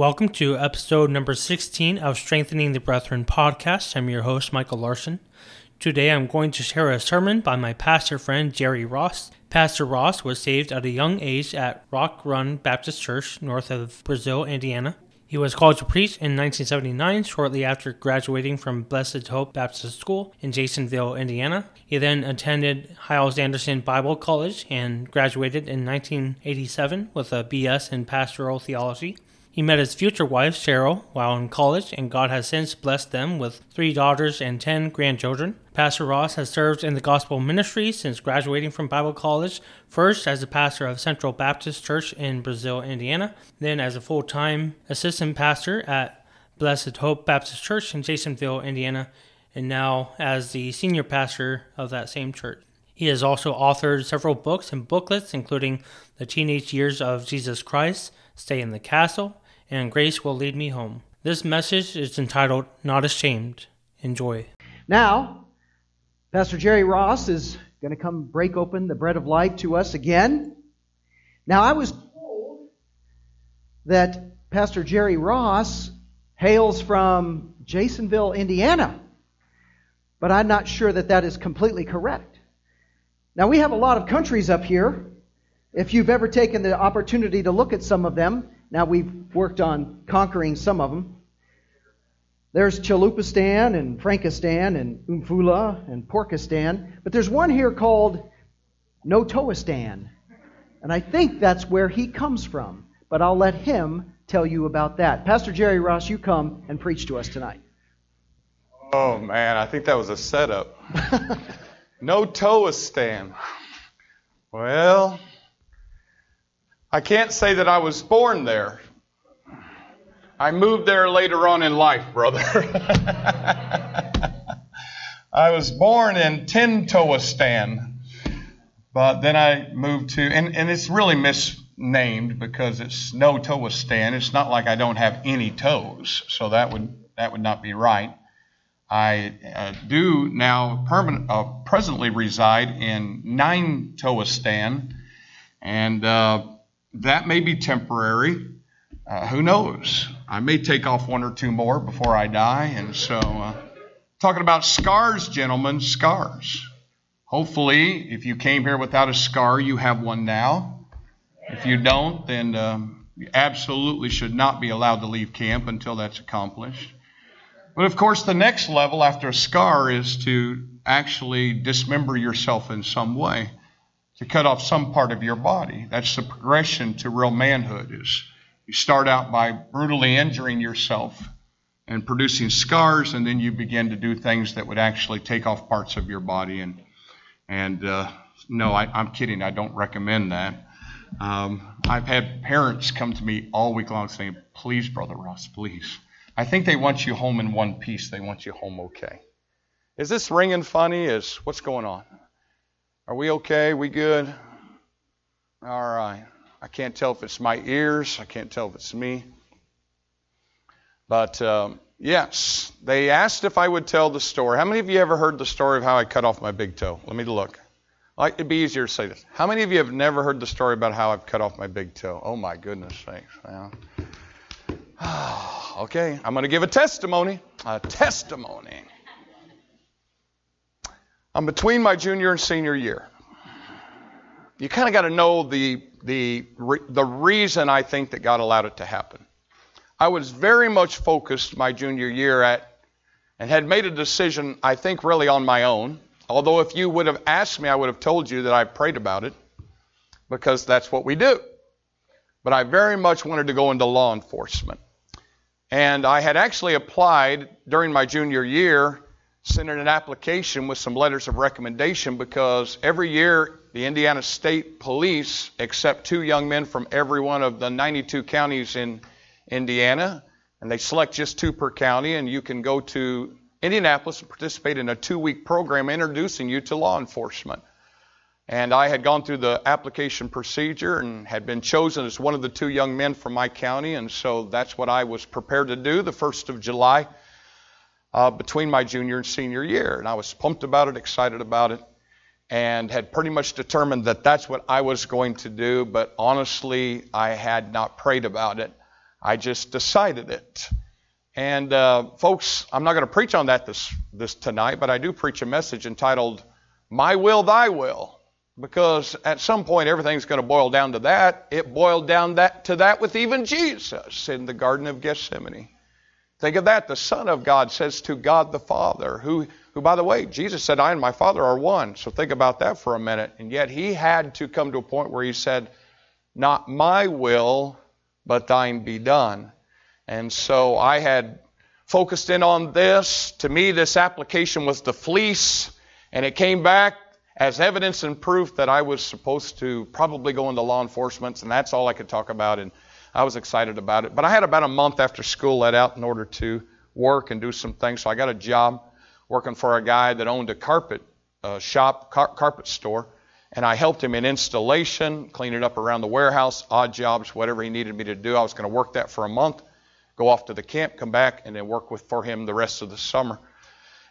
Welcome to episode number 16 of Strengthening the Brethren podcast. I'm your host, Michael Larson. Today I'm going to share a sermon by my pastor friend, Jerry Ross. Pastor Ross was saved at a young age at Rock Run Baptist Church, north of Brazil, Indiana. He was called to preach in 1979, shortly after graduating from Blessed Hope Baptist School in Jasonville, Indiana. He then attended Hyles-Anderson Bible College and graduated in 1987 with a BS in Pastoral Theology. He met his future wife, Cheryl, while in college, and God has since blessed them with three daughters and ten grandchildren. Pastor Ross has served in the gospel ministry since graduating from Bible college, first as a pastor of Central Baptist Church in Brazil, Indiana, then as a full time assistant pastor at Blessed Hope Baptist Church in Jasonville, Indiana, and now as the senior pastor of that same church. He has also authored several books and booklets, including The Teenage Years of Jesus Christ, Stay in the Castle, and Grace Will Lead Me Home. This message is entitled Not Ashamed. Enjoy. Now, Pastor Jerry Ross is going to come break open the bread of life to us again. Now, I was told that Pastor Jerry Ross hails from Jasonville, Indiana, but I'm not sure that that is completely correct. Now, we have a lot of countries up here. If you've ever taken the opportunity to look at some of them, now we've worked on conquering some of them. There's Chalupistan and Frankistan and Umfula and Porkistan, but there's one here called Notoistan. And I think that's where he comes from, but I'll let him tell you about that. Pastor Jerry Ross, you come and preach to us tonight. Oh man, I think that was a setup. Notoistan. Well, I can't say that I was born there. I moved there later on in life, brother. I was born in Tintoistan, but then I moved to, and, and it's really misnamed because it's no Toistan. It's not like I don't have any toes, so that would that would not be right. I uh, do now permanent, uh, presently reside in Nine Toistan, and uh, that may be temporary. Uh, who knows? I may take off one or two more before I die. And so, uh, talking about scars, gentlemen, scars. Hopefully, if you came here without a scar, you have one now. If you don't, then um, you absolutely should not be allowed to leave camp until that's accomplished. But of course, the next level after a scar is to actually dismember yourself in some way to cut off some part of your body. That's the progression to real manhood is you start out by brutally injuring yourself and producing scars, and then you begin to do things that would actually take off parts of your body. And and uh, no, I, am kidding. I don't recommend that. Um, I've had parents come to me all week long saying, "Please, brother Ross, please." I think they want you home in one piece. They want you home okay. Is this ringing funny? Is what's going on? Are we okay? We good? All right. I can't tell if it's my ears. I can't tell if it's me. But um, yes, they asked if I would tell the story. How many of you ever heard the story of how I cut off my big toe? Let me look. Like it'd be easier to say this. How many of you have never heard the story about how I've cut off my big toe? Oh my goodness sakes! Okay, I'm going to give a testimony. A testimony. I'm between my junior and senior year. You kind of got to know the, the, the reason I think that God allowed it to happen. I was very much focused my junior year at, and had made a decision, I think, really on my own. Although, if you would have asked me, I would have told you that I prayed about it because that's what we do. But I very much wanted to go into law enforcement. And I had actually applied during my junior year sent in an application with some letters of recommendation because every year the Indiana State Police accept two young men from every one of the 92 counties in Indiana, and they select just two per county, and you can go to Indianapolis and participate in a two week program introducing you to law enforcement. And I had gone through the application procedure and had been chosen as one of the two young men from my county, and so that's what I was prepared to do the 1st of July uh, between my junior and senior year. And I was pumped about it, excited about it, and had pretty much determined that that's what I was going to do. But honestly, I had not prayed about it. I just decided it. And uh, folks, I'm not going to preach on that this this tonight, but I do preach a message entitled "My Will, Thy Will," because at some point everything's going to boil down to that. It boiled down that to that with even Jesus in the Garden of Gethsemane. Think of that. The Son of God says to God the Father, who, who, by the way, Jesus said, I and my Father are one. So think about that for a minute. And yet he had to come to a point where he said, Not my will, but thine be done. And so I had focused in on this. To me, this application was the fleece, and it came back as evidence and proof that I was supposed to probably go into law enforcement, and that's all I could talk about. And I was excited about it. But I had about a month after school let out in order to work and do some things. So I got a job working for a guy that owned a carpet uh, shop, car- carpet store. And I helped him in installation, cleaning up around the warehouse, odd jobs, whatever he needed me to do. I was going to work that for a month, go off to the camp, come back, and then work with for him the rest of the summer.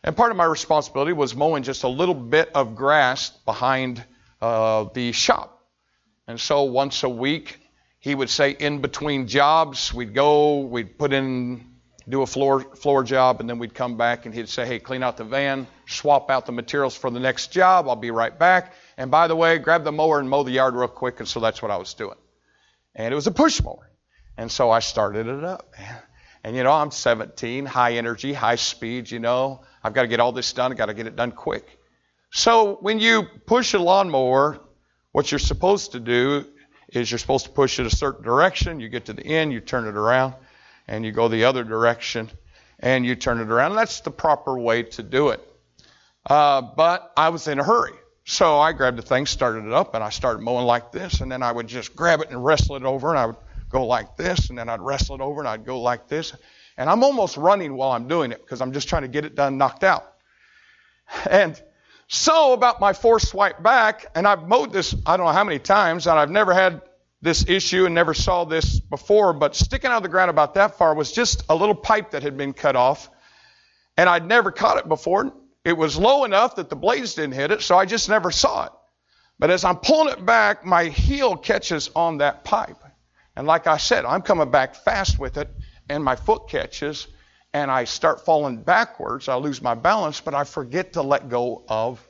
And part of my responsibility was mowing just a little bit of grass behind uh, the shop. And so once a week, he would say in between jobs, we'd go, we'd put in, do a floor floor job, and then we'd come back and he'd say, hey, clean out the van, swap out the materials for the next job. I'll be right back. And by the way, grab the mower and mow the yard real quick. And so that's what I was doing. And it was a push mower. And so I started it up. And you know, I'm 17, high energy, high speed, you know. I've got to get all this done. I've got to get it done quick. So when you push a lawnmower, what you're supposed to do is you're supposed to push it a certain direction. You get to the end, you turn it around, and you go the other direction, and you turn it around. That's the proper way to do it. Uh, but I was in a hurry. So I grabbed the thing, started it up, and I started mowing like this, and then I would just grab it and wrestle it over, and I would go like this, and then I'd wrestle it over, and I'd go like this. And I'm almost running while I'm doing it because I'm just trying to get it done, knocked out. And so about my fourth swipe back, and I've mowed this I don't know how many times, and I've never had this issue and never saw this before, but sticking out of the ground about that far was just a little pipe that had been cut off. And I'd never caught it before. It was low enough that the blades didn't hit it, so I just never saw it. But as I'm pulling it back, my heel catches on that pipe. And like I said, I'm coming back fast with it, and my foot catches, and I start falling backwards. I lose my balance, but I forget to let go of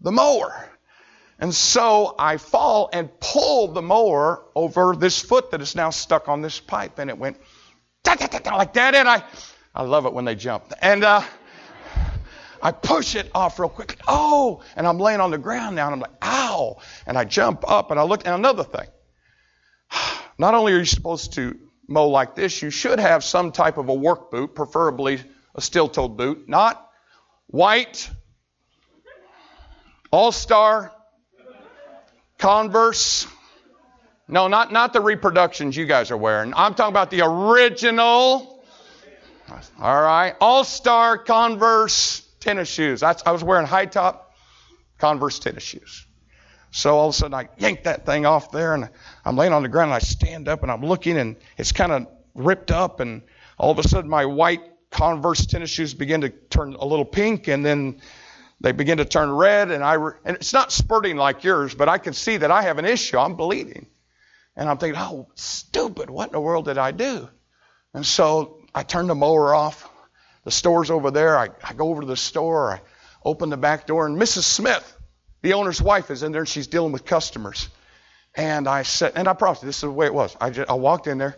the mower. And so I fall and pull the mower over this foot that is now stuck on this pipe, and it went like that, and I, I love it when they jump. And uh, I push it off real quick. Oh, and I'm laying on the ground now, and I'm like, ow! And I jump up, and I look. And another thing, not only are you supposed to mow like this, you should have some type of a work boot, preferably a steel-toed boot, not white, all-star, Converse. No, not, not the reproductions you guys are wearing. I'm talking about the original. All right. All star Converse tennis shoes. I, I was wearing high top Converse tennis shoes. So all of a sudden I yank that thing off there and I'm laying on the ground and I stand up and I'm looking and it's kind of ripped up and all of a sudden my white Converse tennis shoes begin to turn a little pink and then they begin to turn red, and I re- and it's not spurting like yours, but I can see that I have an issue. I'm bleeding, and I'm thinking, oh, stupid! What in the world did I do? And so I turn the mower off. The store's over there. I, I go over to the store. I open the back door, and Mrs. Smith, the owner's wife, is in there, and she's dealing with customers. And I said, and I promise you, this is the way it was. I, just, I walked in there,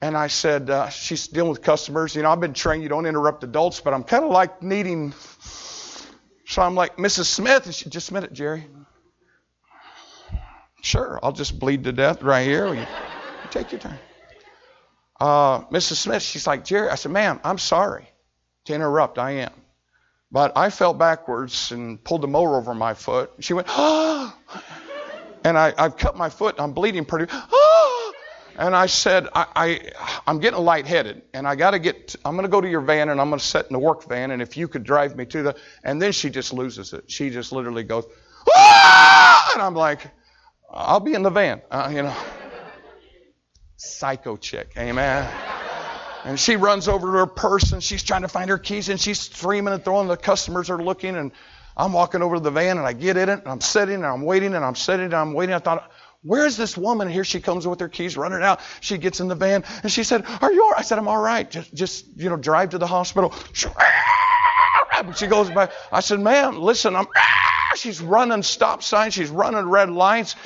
and I said, uh, she's dealing with customers. You know, I've been trained you don't interrupt adults, but I'm kind of like needing so I'm like, Mrs. Smith, and she, just a minute, Jerry. Sure, I'll just bleed to death right here. You, take your time. Uh, Mrs. Smith, she's like, Jerry, I said, ma'am, I'm sorry to interrupt. I am. But I fell backwards and pulled the mower over my foot. She went, ah! And I, I've cut my foot. I'm bleeding pretty. Ah! And I said, I, I, I'm getting lightheaded, and I got to get, I'm going to go to your van, and I'm going to sit in the work van, and if you could drive me to the, and then she just loses it. She just literally goes, ah! and I'm like, I'll be in the van, uh, you know. Psycho chick, amen. And she runs over to her purse, and she's trying to find her keys, and she's screaming and throwing. The customers are looking, and I'm walking over to the van, and I get in it, and I'm sitting, and I'm waiting, and I'm sitting, and I'm waiting. I thought, Where's this woman? Here she comes with her keys running out. She gets in the van and she said, Are you all right? I said, I'm all right. Just, just you know, drive to the hospital. She goes back. I said, Ma'am, listen, I'm. She's running stop signs. She's running red lights.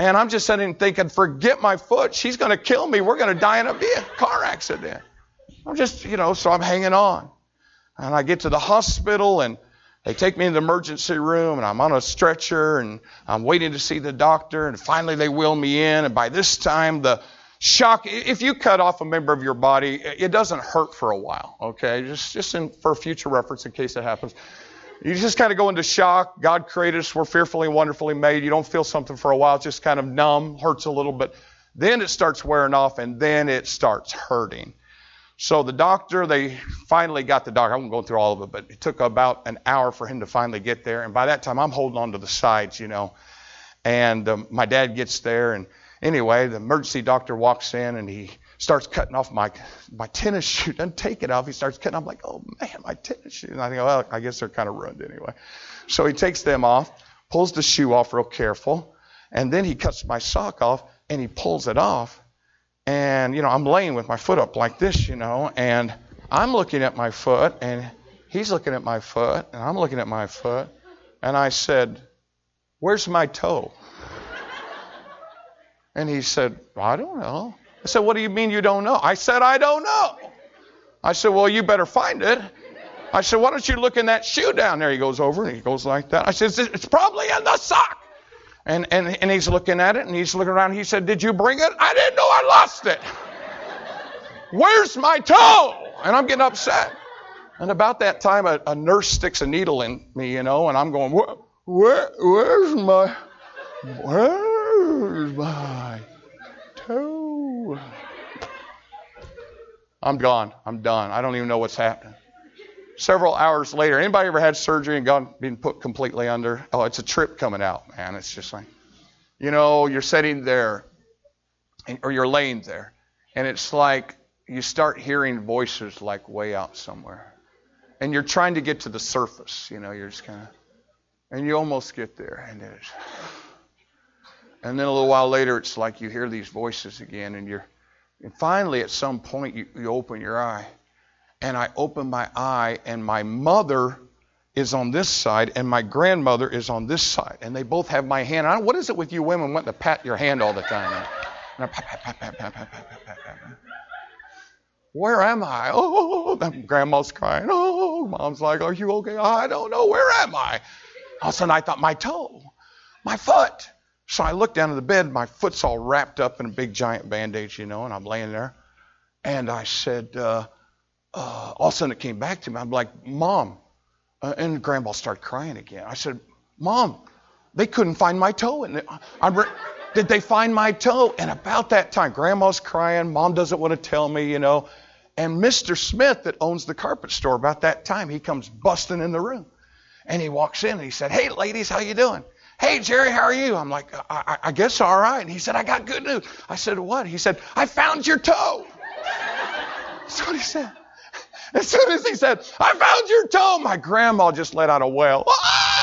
And I'm just sitting thinking, forget my foot. She's going to kill me. We're going to die in a car accident. I'm just, you know, so I'm hanging on. And I get to the hospital and they take me in the emergency room and I'm on a stretcher and I'm waiting to see the doctor and finally they wheel me in. And by this time the shock if you cut off a member of your body it doesn't hurt for a while okay? Just just in, for future reference in case it happens. You just kind of go into shock. God created us. We're fearfully and wonderfully made. You don't feel something for a while. It's just kind of numb hurts a little but then it starts wearing off and then it starts hurting so the doctor, they finally got the doctor. I won't go through all of it, but it took about an hour for him to finally get there. And by that time, I'm holding on to the sides, you know. And um, my dad gets there, and anyway, the emergency doctor walks in and he starts cutting off my my tennis shoe. Doesn't take it off. He starts cutting. I'm like, oh man, my tennis shoe. And I think, well, I guess they're kind of ruined anyway. So he takes them off, pulls the shoe off real careful, and then he cuts my sock off and he pulls it off. And, you know, I'm laying with my foot up like this, you know, and I'm looking at my foot, and he's looking at my foot, and I'm looking at my foot. And I said, Where's my toe? And he said, I don't know. I said, What do you mean you don't know? I said, I don't know. I said, Well, you better find it. I said, Why don't you look in that shoe down there? He goes over and he goes like that. I said, It's probably in the sock. And, and, and he's looking at it and he's looking around. He said, Did you bring it? I didn't know I lost it. Where's my toe? And I'm getting upset. And about that time, a, a nurse sticks a needle in me, you know, and I'm going, where, where, where's my, where's my toe? I'm gone. I'm done. I don't even know what's happening several hours later, anybody ever had surgery and gone been put completely under? Oh, it's a trip coming out, man. It's just like, you know, you're sitting there, or you're laying there, and it's like you start hearing voices like way out somewhere, and you're trying to get to the surface. You know, you're just kind of, and you almost get there, and it's, and then a little while later, it's like you hear these voices again, and you're, and finally at some point you, you open your eye and I open my eye, and my mother is on this side, and my grandmother is on this side, and they both have my hand. I, what is it with you women wanting to pat your hand all the time? Where am I? Oh, grandma's crying. Oh, mom's like, Are you okay? I don't know. Where am I? All of a sudden, I thought, My toe, my foot. So I look down at the bed. My foot's all wrapped up in a big giant bandage, you know, and I'm laying there. And I said, uh, uh, all of a sudden it came back to me. I'm like, Mom. Uh, and Grandma started crying again. I said, Mom, they couldn't find my toe. And re- did they find my toe? And about that time, Grandma's crying. Mom doesn't want to tell me, you know. And Mr. Smith, that owns the carpet store, about that time, he comes busting in the room. And he walks in and he said, Hey, ladies, how you doing? Hey, Jerry, how are you? I'm like, I, I, I guess all right. And he said, I got good news. I said, What? He said, I found your toe. That's what he said. As soon as he said, I found your toe, my grandma just let out a wail. Ah!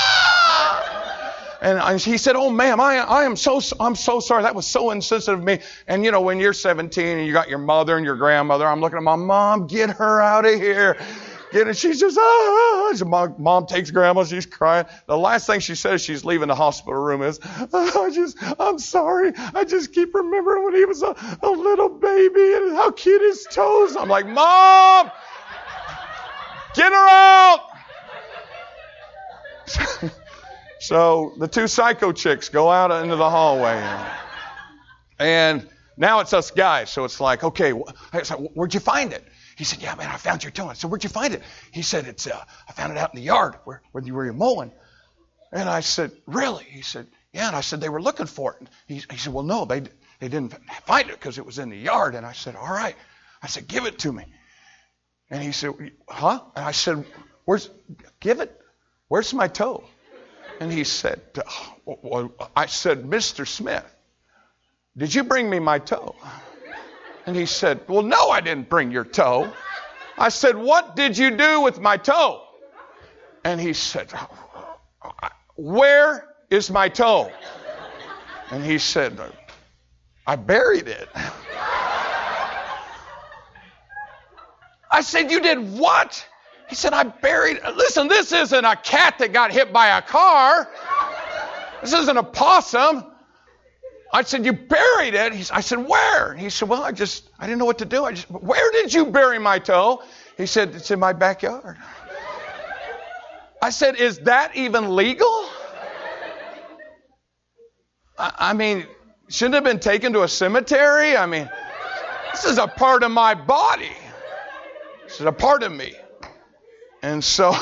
And he said, "Oh, ma'am, I, I am so I'm so sorry. That was so insensitive of me." And you know, when you're 17 and you got your mother and your grandmother, I'm looking at my mom. Get her out of here. Get it? She's just ah. Mom, mom takes grandma. She's crying. The last thing she says, she's leaving the hospital room is, "I just I'm sorry. I just keep remembering when he was a, a little baby and how cute his toes." I'm like, "Mom." Get her out! so the two psycho chicks go out into the hallway. And now it's us guys. So it's like, okay, where'd you find it? He said, yeah, man, I found your toe. I said, where'd you find it? He said, it's, uh, I found it out in the yard where, where you were mowing. And I said, really? He said, yeah. And I said, they were looking for it. He, he said, well, no, they, they didn't find it because it was in the yard. And I said, all right. I said, give it to me. And he said, Huh? And I said, Where's, give it. Where's my toe? And he said, well, I said, Mr. Smith, did you bring me my toe? And he said, Well, no, I didn't bring your toe. I said, What did you do with my toe? And he said, Where is my toe? And he said, I buried it. I said, You did what? He said, I buried. Listen, this isn't a cat that got hit by a car. This isn't a possum. I said, You buried it? He, I said, Where? He said, Well, I just, I didn't know what to do. I just, Where did you bury my toe? He said, It's in my backyard. I said, Is that even legal? I, I mean, shouldn't have been taken to a cemetery? I mean, this is a part of my body. Is a part of me. And so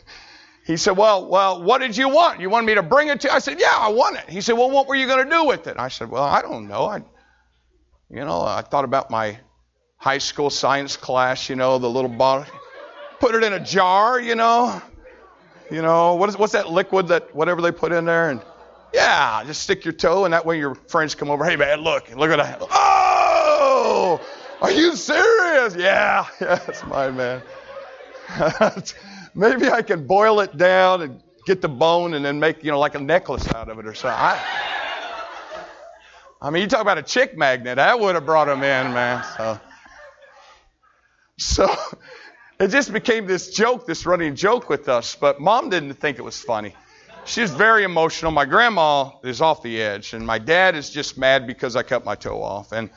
he said, Well, well, what did you want? You wanted me to bring it to you? I said, Yeah, I want it. He said, Well, what were you going to do with it? I said, Well, I don't know. I you know, I thought about my high school science class, you know, the little bottle. Put it in a jar, you know. You know, what is what's that liquid that whatever they put in there? And yeah, just stick your toe, and that way your friends come over. Hey man, look, look at that. Oh, are you serious? Yeah, yeah, that's mine, man. Maybe I can boil it down and get the bone and then make, you know, like a necklace out of it or something. I, I mean, you talk about a chick magnet. That would have brought him in, man. So, so it just became this joke, this running joke with us. But mom didn't think it was funny. She's very emotional. My grandma is off the edge, and my dad is just mad because I cut my toe off. And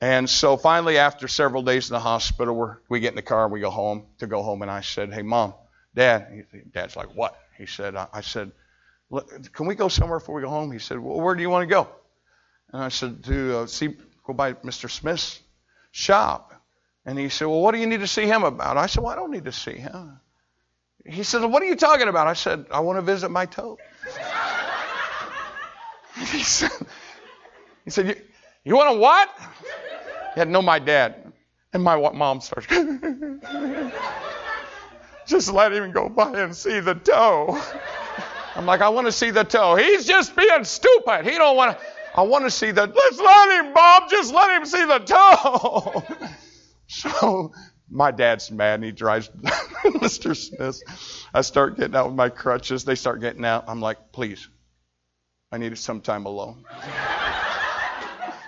and so finally, after several days in the hospital, we we get in the car and we go home to go home. And I said, "Hey, mom, dad." Dad's like, "What?" He said, "I, I said, can we go somewhere before we go home?" He said, "Well, where do you want to go?" And I said, "To uh, see, go by Mr. Smith's shop." And he said, "Well, what do you need to see him about?" I said, "Well, I don't need to see him." He said, What are you talking about? I said, I want to visit my toe. he said, he said you, you want to what? To know my dad. And my mom starts, just let him go by and see the toe. I'm like, I want to see the toe. He's just being stupid. He don't want to. I want to see the. Let's let him, Bob. Just let him see the toe. so my dad's mad and he drives Mr. Smith. I start getting out with my crutches. They start getting out. I'm like, please, I need some time alone.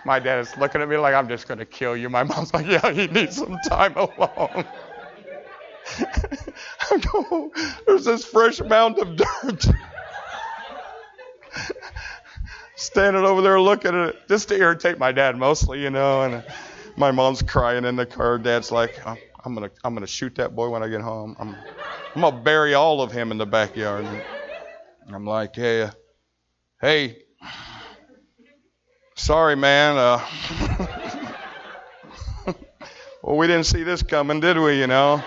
My dad is looking at me like I'm just going to kill you. My mom's like, yeah, he needs some time alone. I go, there's this fresh mound of dirt. Standing over there looking at it, just to irritate my dad mostly, you know. And my mom's crying in the car. Dad's like, oh, I'm gonna I'm gonna shoot that boy when I get home. I'm I'm gonna bury all of him in the backyard. I'm like, uh, hey, sorry, man. Uh, well, we didn't see this coming, did we? You know.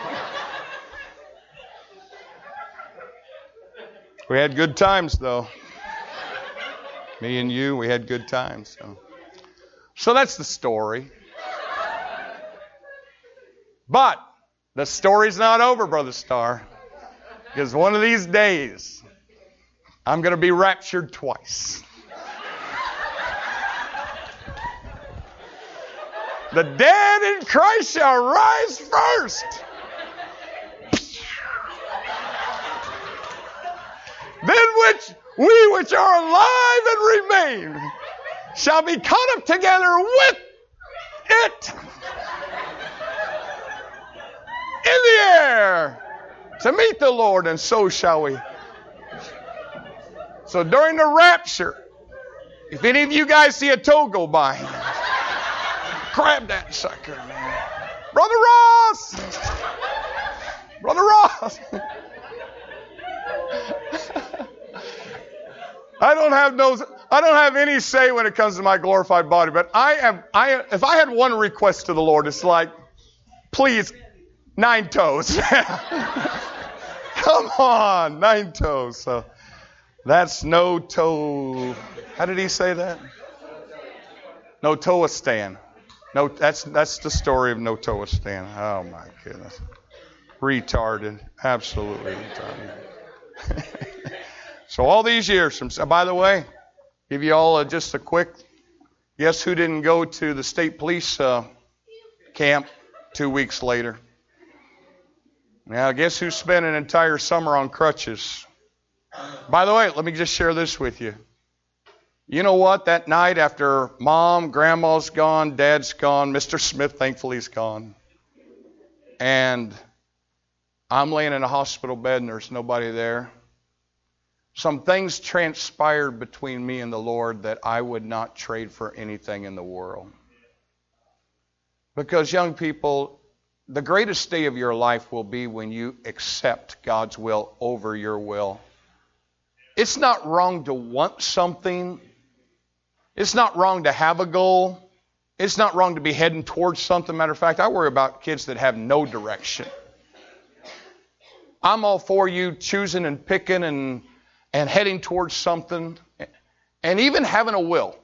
We had good times though. Me and you, we had good times. So, so that's the story. But the story's not over, Brother Starr. Because one of these days, I'm going to be raptured twice. The dead in Christ shall rise first. then which we which are alive and remain shall be caught up together with it in the air to meet the Lord, and so shall we. So during the rapture, if any of you guys see a toe go by, grab that sucker, man. Brother Ross! Brother Ross! I don't have no I don't have any say when it comes to my glorified body, but I am I if I had one request to the Lord, it's like, please Nine toes. Come on, nine toes. So that's no toe. How did he say that? No Toastan. No, that's that's the story of no Toastan. Oh my goodness, retarded, absolutely retarded. so all these years from. By the way, give you all a, just a quick. Guess who didn't go to the state police uh, camp two weeks later? Now, guess who spent an entire summer on crutches? By the way, let me just share this with you. You know what? That night after mom, grandma's gone, dad's gone, Mr. Smith, thankfully, is gone. And I'm laying in a hospital bed and there's nobody there. Some things transpired between me and the Lord that I would not trade for anything in the world. Because, young people, the greatest day of your life will be when you accept God's will over your will. It's not wrong to want something, it's not wrong to have a goal, it's not wrong to be heading towards something. Matter of fact, I worry about kids that have no direction. I'm all for you choosing and picking and, and heading towards something and even having a will.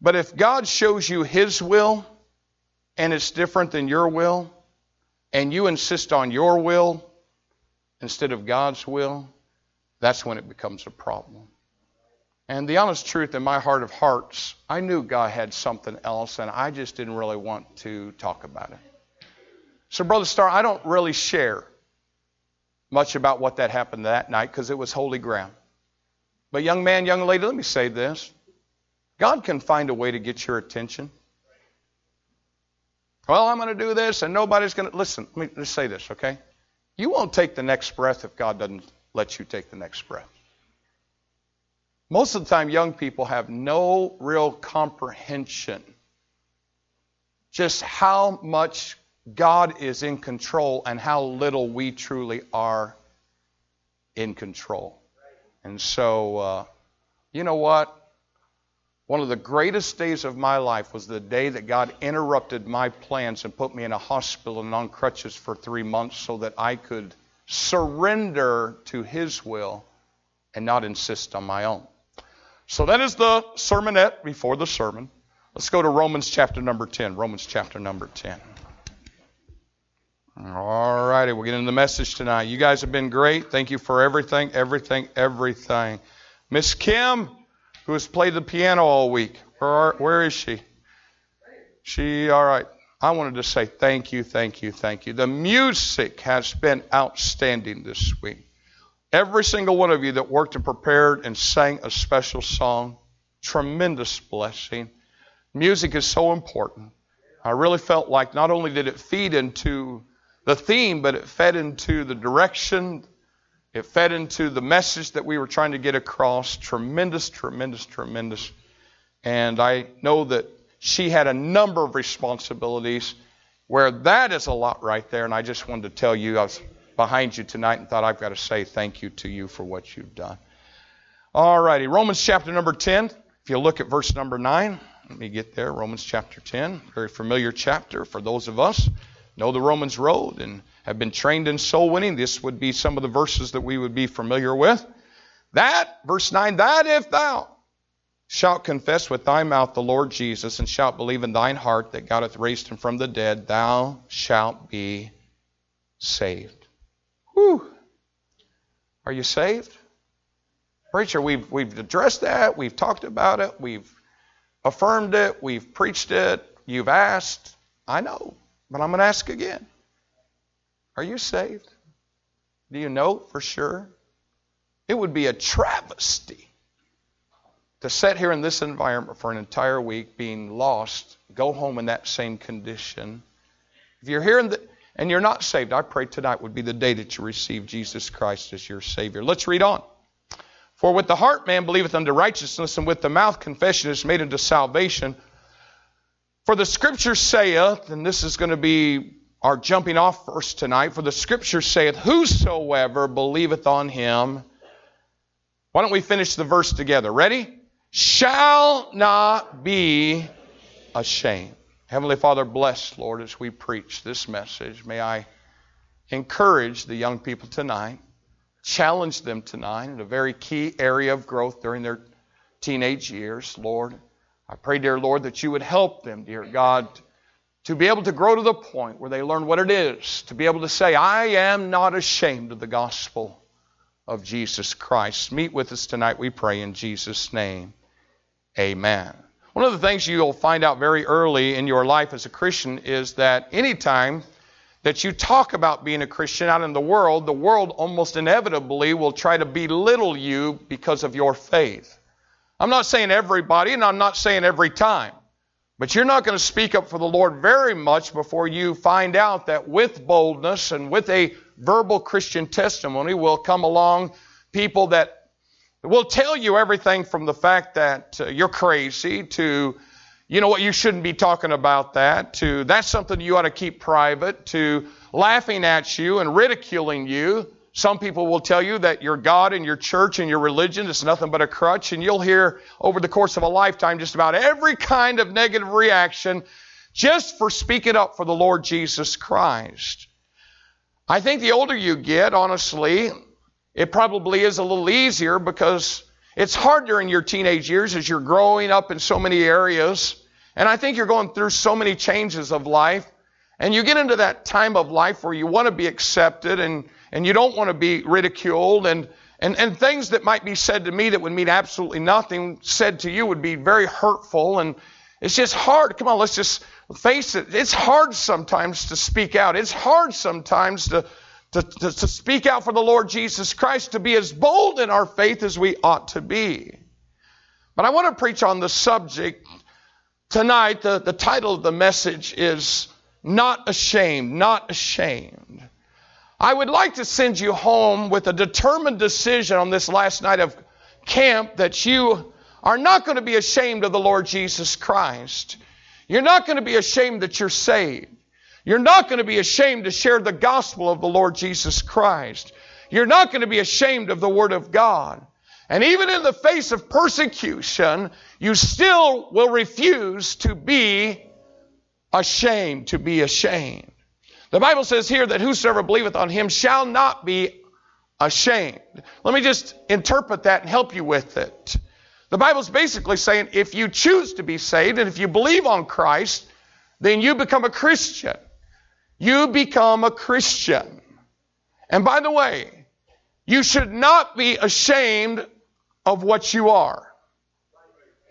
But if God shows you His will, and it's different than your will, and you insist on your will instead of God's will, that's when it becomes a problem. And the honest truth in my heart of hearts, I knew God had something else, and I just didn't really want to talk about it. So, Brother Starr, I don't really share much about what that happened that night because it was holy ground. But, young man, young lady, let me say this God can find a way to get your attention. Well, I'm going to do this and nobody's going to. Listen, let me just say this, okay? You won't take the next breath if God doesn't let you take the next breath. Most of the time, young people have no real comprehension just how much God is in control and how little we truly are in control. And so, uh, you know what? One of the greatest days of my life was the day that God interrupted my plans and put me in a hospital and on crutches for three months so that I could surrender to His will and not insist on my own. So that is the sermonette before the sermon. Let's go to Romans chapter number 10. Romans chapter number 10. All righty, we'll get into the message tonight. You guys have been great. Thank you for everything, everything, everything. Miss Kim, who has played the piano all week. Where, are, where is she? She, all right. I wanted to say thank you, thank you, thank you. The music has been outstanding this week. Every single one of you that worked and prepared and sang a special song, tremendous blessing. Music is so important. I really felt like not only did it feed into the theme, but it fed into the direction, it fed into the message that we were trying to get across. Tremendous, tremendous, tremendous. And I know that she had a number of responsibilities where that is a lot right there. And I just wanted to tell you, I was behind you tonight and thought I've got to say thank you to you for what you've done. All righty, Romans chapter number 10. If you look at verse number 9, let me get there. Romans chapter 10, very familiar chapter for those of us know the Romans road and have been trained in soul winning, this would be some of the verses that we would be familiar with. That, verse 9, that if thou shalt confess with thy mouth the Lord Jesus and shalt believe in thine heart that God hath raised him from the dead, thou shalt be saved. Whew. Are you saved? Preacher, we've, we've addressed that. We've talked about it. We've affirmed it. We've preached it. You've asked. I know. But I'm going to ask again. Are you saved? Do you know for sure? It would be a travesty to sit here in this environment for an entire week being lost, go home in that same condition. If you're here in the, and you're not saved, I pray tonight would be the day that you receive Jesus Christ as your Savior. Let's read on. For with the heart man believeth unto righteousness, and with the mouth confession is made unto salvation. For the scripture saith, and this is going to be our jumping off verse tonight. For the scripture saith, Whosoever believeth on him. Why don't we finish the verse together? Ready? Shall not be ashamed. Heavenly Father, bless, Lord, as we preach this message. May I encourage the young people tonight, challenge them tonight in a very key area of growth during their teenage years, Lord. I pray, dear Lord, that you would help them, dear God, to be able to grow to the point where they learn what it is to be able to say, I am not ashamed of the gospel of Jesus Christ. Meet with us tonight, we pray, in Jesus' name. Amen. One of the things you'll find out very early in your life as a Christian is that anytime that you talk about being a Christian out in the world, the world almost inevitably will try to belittle you because of your faith. I'm not saying everybody, and I'm not saying every time. But you're not going to speak up for the Lord very much before you find out that with boldness and with a verbal Christian testimony will come along people that will tell you everything from the fact that uh, you're crazy to, you know what, you shouldn't be talking about that, to that's something you ought to keep private, to laughing at you and ridiculing you some people will tell you that your God and your church and your religion is nothing but a crutch, and you'll hear over the course of a lifetime just about every kind of negative reaction just for speaking up for the Lord Jesus Christ. I think the older you get, honestly, it probably is a little easier because it's hard during your teenage years as you're growing up in so many areas. And I think you're going through so many changes of life. And you get into that time of life where you want to be accepted and and you don't want to be ridiculed and and, and things that might be said to me that would mean absolutely nothing said to you would be very hurtful and it's just hard. Come on, let's just face it. It's hard sometimes to speak out. It's hard sometimes to, to, to, to speak out for the Lord Jesus Christ, to be as bold in our faith as we ought to be. But I want to preach on the subject tonight. The, the title of the message is Not Ashamed, Not Ashamed. I would like to send you home with a determined decision on this last night of camp that you are not going to be ashamed of the Lord Jesus Christ. You're not going to be ashamed that you're saved. You're not going to be ashamed to share the gospel of the Lord Jesus Christ. You're not going to be ashamed of the Word of God. And even in the face of persecution, you still will refuse to be ashamed, to be ashamed. The Bible says here that whosoever believeth on him shall not be ashamed. Let me just interpret that and help you with it. The Bible's basically saying if you choose to be saved and if you believe on Christ, then you become a Christian. You become a Christian. And by the way, you should not be ashamed of what you are.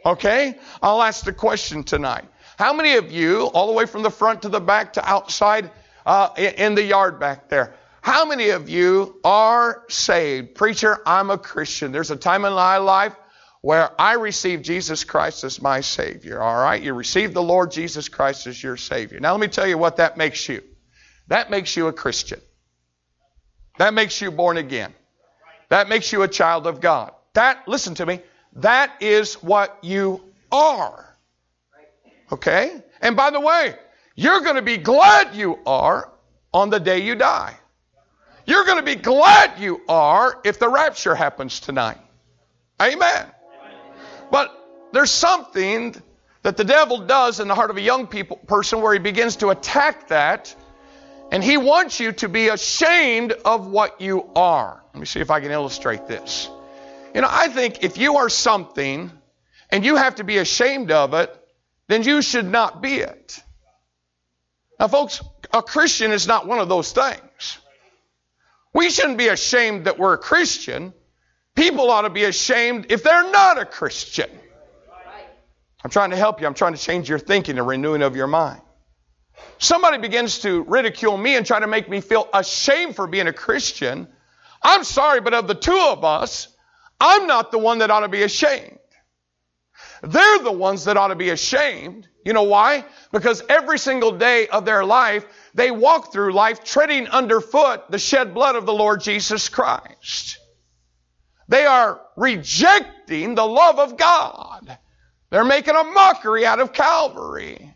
Okay? I'll ask the question tonight. How many of you, all the way from the front to the back to outside, uh, in the yard back there. How many of you are saved? Preacher, I'm a Christian. There's a time in my life where I received Jesus Christ as my Savior. All right? You received the Lord Jesus Christ as your Savior. Now, let me tell you what that makes you. That makes you a Christian. That makes you born again. That makes you a child of God. That, listen to me, that is what you are. Okay? And by the way, you're going to be glad you are on the day you die. You're going to be glad you are if the rapture happens tonight. Amen. But there's something that the devil does in the heart of a young people, person where he begins to attack that and he wants you to be ashamed of what you are. Let me see if I can illustrate this. You know, I think if you are something and you have to be ashamed of it, then you should not be it. Now, folks, a Christian is not one of those things. We shouldn't be ashamed that we're a Christian. People ought to be ashamed if they're not a Christian. I'm trying to help you. I'm trying to change your thinking and renewing of your mind. Somebody begins to ridicule me and try to make me feel ashamed for being a Christian. I'm sorry, but of the two of us, I'm not the one that ought to be ashamed. They're the ones that ought to be ashamed. You know why? Because every single day of their life, they walk through life treading underfoot the shed blood of the Lord Jesus Christ. They are rejecting the love of God. They're making a mockery out of Calvary.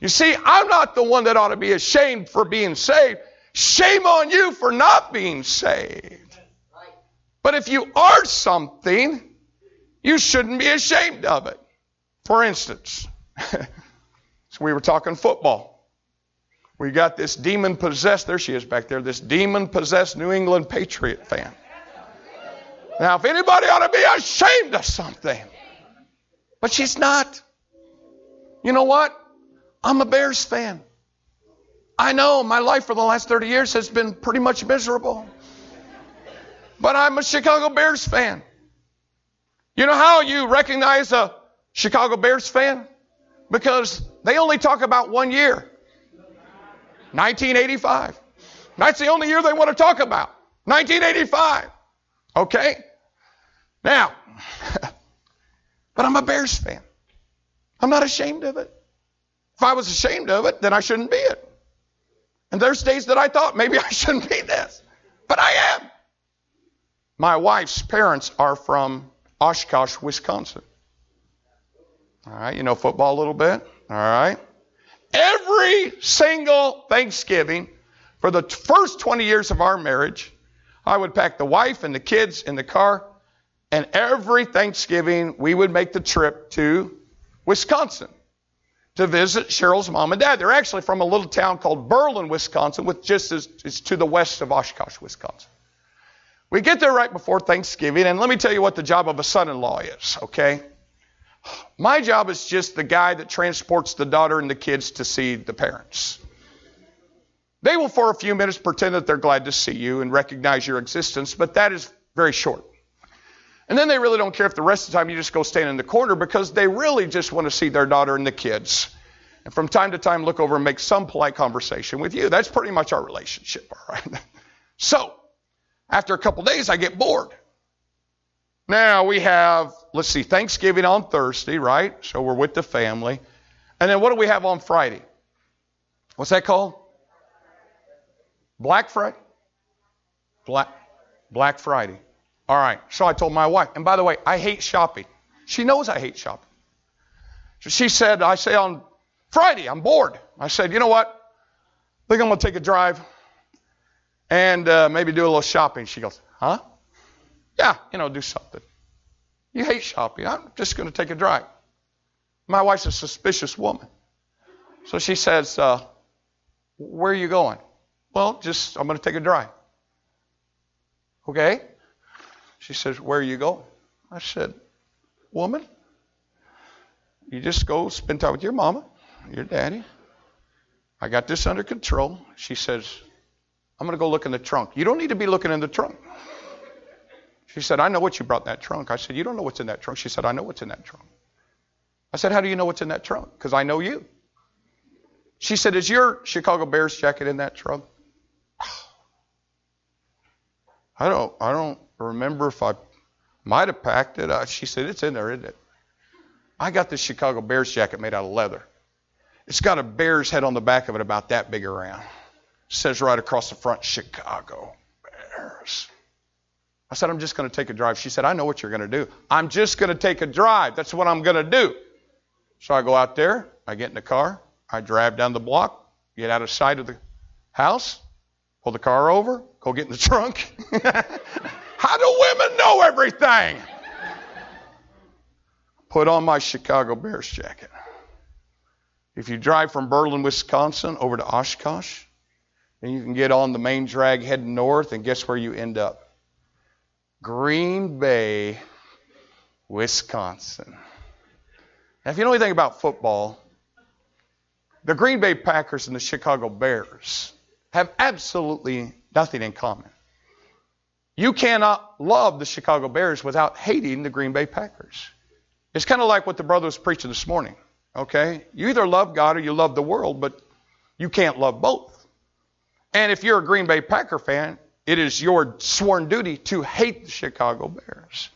You see, I'm not the one that ought to be ashamed for being saved. Shame on you for not being saved. But if you are something, you shouldn't be ashamed of it. For instance, so we were talking football. We got this demon possessed, there she is back there, this demon possessed New England Patriot fan. Now, if anybody ought to be ashamed of something, but she's not. You know what? I'm a Bears fan. I know my life for the last 30 years has been pretty much miserable. But I'm a Chicago Bears fan. You know how you recognize a Chicago Bears fan? Because they only talk about one year 1985. That's the only year they want to talk about. 1985. Okay? Now, But I'm a Bears fan. I'm not ashamed of it. If I was ashamed of it, then I shouldn't be it. And there's days that I thought maybe I shouldn't be this, but I am. My wife's parents are from Oshkosh, Wisconsin. All right, you know football a little bit? All right. Every single Thanksgiving for the first 20 years of our marriage, I would pack the wife and the kids in the car, and every Thanksgiving we would make the trip to Wisconsin to visit Cheryl's mom and dad. They're actually from a little town called Berlin, Wisconsin, which just is, is to the west of Oshkosh, Wisconsin. We get there right before Thanksgiving, and let me tell you what the job of a son in law is, okay? My job is just the guy that transports the daughter and the kids to see the parents. They will, for a few minutes, pretend that they're glad to see you and recognize your existence, but that is very short. And then they really don't care if the rest of the time you just go stand in the corner because they really just want to see their daughter and the kids. And from time to time, look over and make some polite conversation with you. That's pretty much our relationship, all right? So, after a couple days, I get bored. Now we have, let's see, Thanksgiving on Thursday, right? So we're with the family. And then what do we have on Friday? What's that called? Black Friday? Black, Black Friday. All right. So I told my wife, and by the way, I hate shopping. She knows I hate shopping. So she said, I say on Friday, I'm bored. I said, you know what? I think I'm going to take a drive and uh, maybe do a little shopping. She goes, huh? Yeah, you know, do something. You hate shopping. I'm just going to take a drive. My wife's a suspicious woman. So she says, uh, Where are you going? Well, just, I'm going to take a drive. Okay? She says, Where are you going? I said, Woman, you just go spend time with your mama, your daddy. I got this under control. She says, I'm going to go look in the trunk. You don't need to be looking in the trunk. She said, I know what you brought in that trunk. I said, You don't know what's in that trunk. She said, I know what's in that trunk. I said, How do you know what's in that trunk? Because I know you. She said, Is your Chicago Bears jacket in that trunk? I don't I don't remember if I might have packed it. Uh, she said, It's in there, isn't it? I got this Chicago Bears jacket made out of leather. It's got a bear's head on the back of it about that big around. It says right across the front, Chicago Bears. I said, I'm just going to take a drive. She said, I know what you're going to do. I'm just going to take a drive. That's what I'm going to do. So I go out there, I get in the car, I drive down the block, get out of sight of the house, pull the car over, go get in the trunk. How do women know everything? Put on my Chicago Bears jacket. If you drive from Berlin, Wisconsin over to Oshkosh, then you can get on the main drag heading north, and guess where you end up? Green Bay, Wisconsin. Now, if you know anything about football, the Green Bay Packers and the Chicago Bears have absolutely nothing in common. You cannot love the Chicago Bears without hating the Green Bay Packers. It's kind of like what the brother was preaching this morning. Okay? You either love God or you love the world, but you can't love both. And if you're a Green Bay Packer fan, it is your sworn duty to hate the Chicago Bears.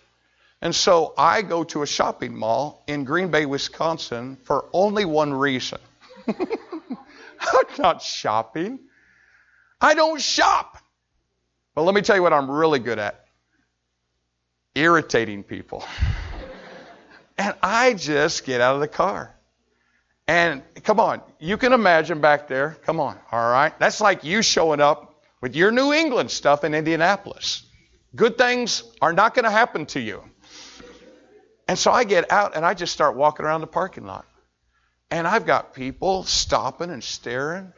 And so I go to a shopping mall in Green Bay, Wisconsin for only one reason. I'm not shopping. I don't shop. But let me tell you what I'm really good at irritating people. and I just get out of the car. And come on, you can imagine back there. Come on, all right? That's like you showing up with your New England stuff in Indianapolis. Good things are not going to happen to you. And so I get out and I just start walking around the parking lot. And I've got people stopping and staring.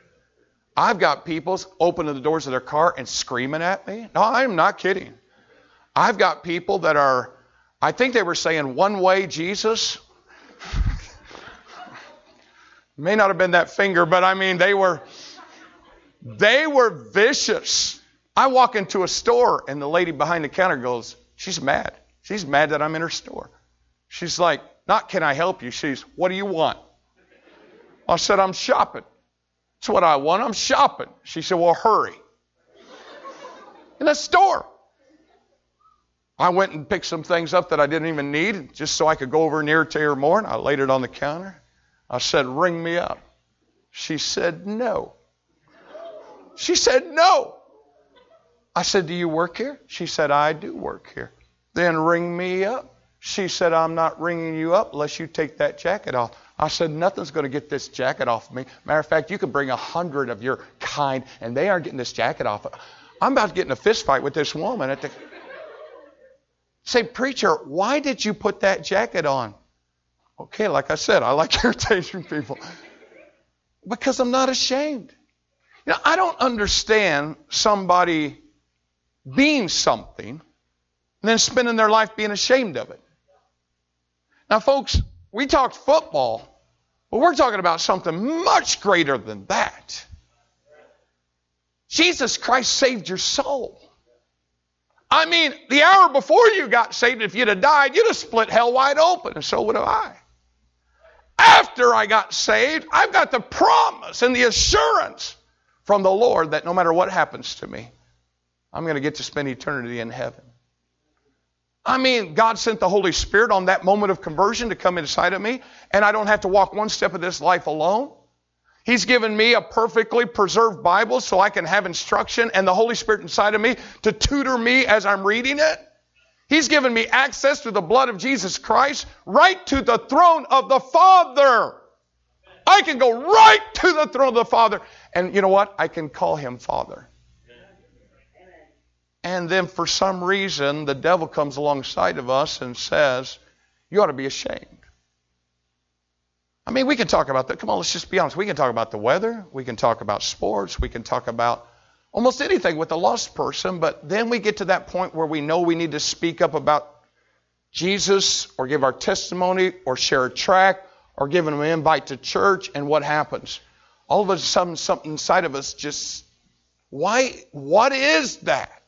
I've got people opening the doors of their car and screaming at me. No, I'm not kidding. I've got people that are, I think they were saying one way Jesus. May not have been that finger, but I mean, they were they were vicious. I walk into a store and the lady behind the counter goes, She's mad. She's mad that I'm in her store. She's like, Not can I help you? She's, What do you want? I said, I'm shopping. That's what I want. I'm shopping. She said, Well, hurry. In the store. I went and picked some things up that I didn't even need just so I could go over and irritate her more, and I laid it on the counter. I said, Ring me up. She said, No. She said, No. I said, Do you work here? She said, I do work here. Then ring me up. She said, I'm not ringing you up unless you take that jacket off. I said, Nothing's going to get this jacket off me. Matter of fact, you can bring a hundred of your kind, and they aren't getting this jacket off. I'm about to get in a fist fight with this woman at the. Say, preacher, why did you put that jacket on? Okay, like I said, I like irritating people. Because I'm not ashamed. You know, I don't understand somebody being something and then spending their life being ashamed of it. Now, folks, we talked football, but we're talking about something much greater than that. Jesus Christ saved your soul. I mean, the hour before you got saved, if you'd have died, you'd have split hell wide open, and so would have I. After I got saved, I've got the promise and the assurance from the Lord that no matter what happens to me, I'm going to get to spend eternity in heaven. I mean, God sent the Holy Spirit on that moment of conversion to come inside of me, and I don't have to walk one step of this life alone. He's given me a perfectly preserved Bible so I can have instruction and the Holy Spirit inside of me to tutor me as I'm reading it. He's given me access to the blood of Jesus Christ right to the throne of the Father. I can go right to the throne of the Father. And you know what? I can call him Father. And then for some reason, the devil comes alongside of us and says, You ought to be ashamed. I mean, we can talk about that. Come on, let's just be honest. We can talk about the weather. We can talk about sports. We can talk about almost anything with a lost person. But then we get to that point where we know we need to speak up about Jesus or give our testimony or share a track or give them an invite to church. And what happens? All of a sudden, something inside of us just, why, what is that?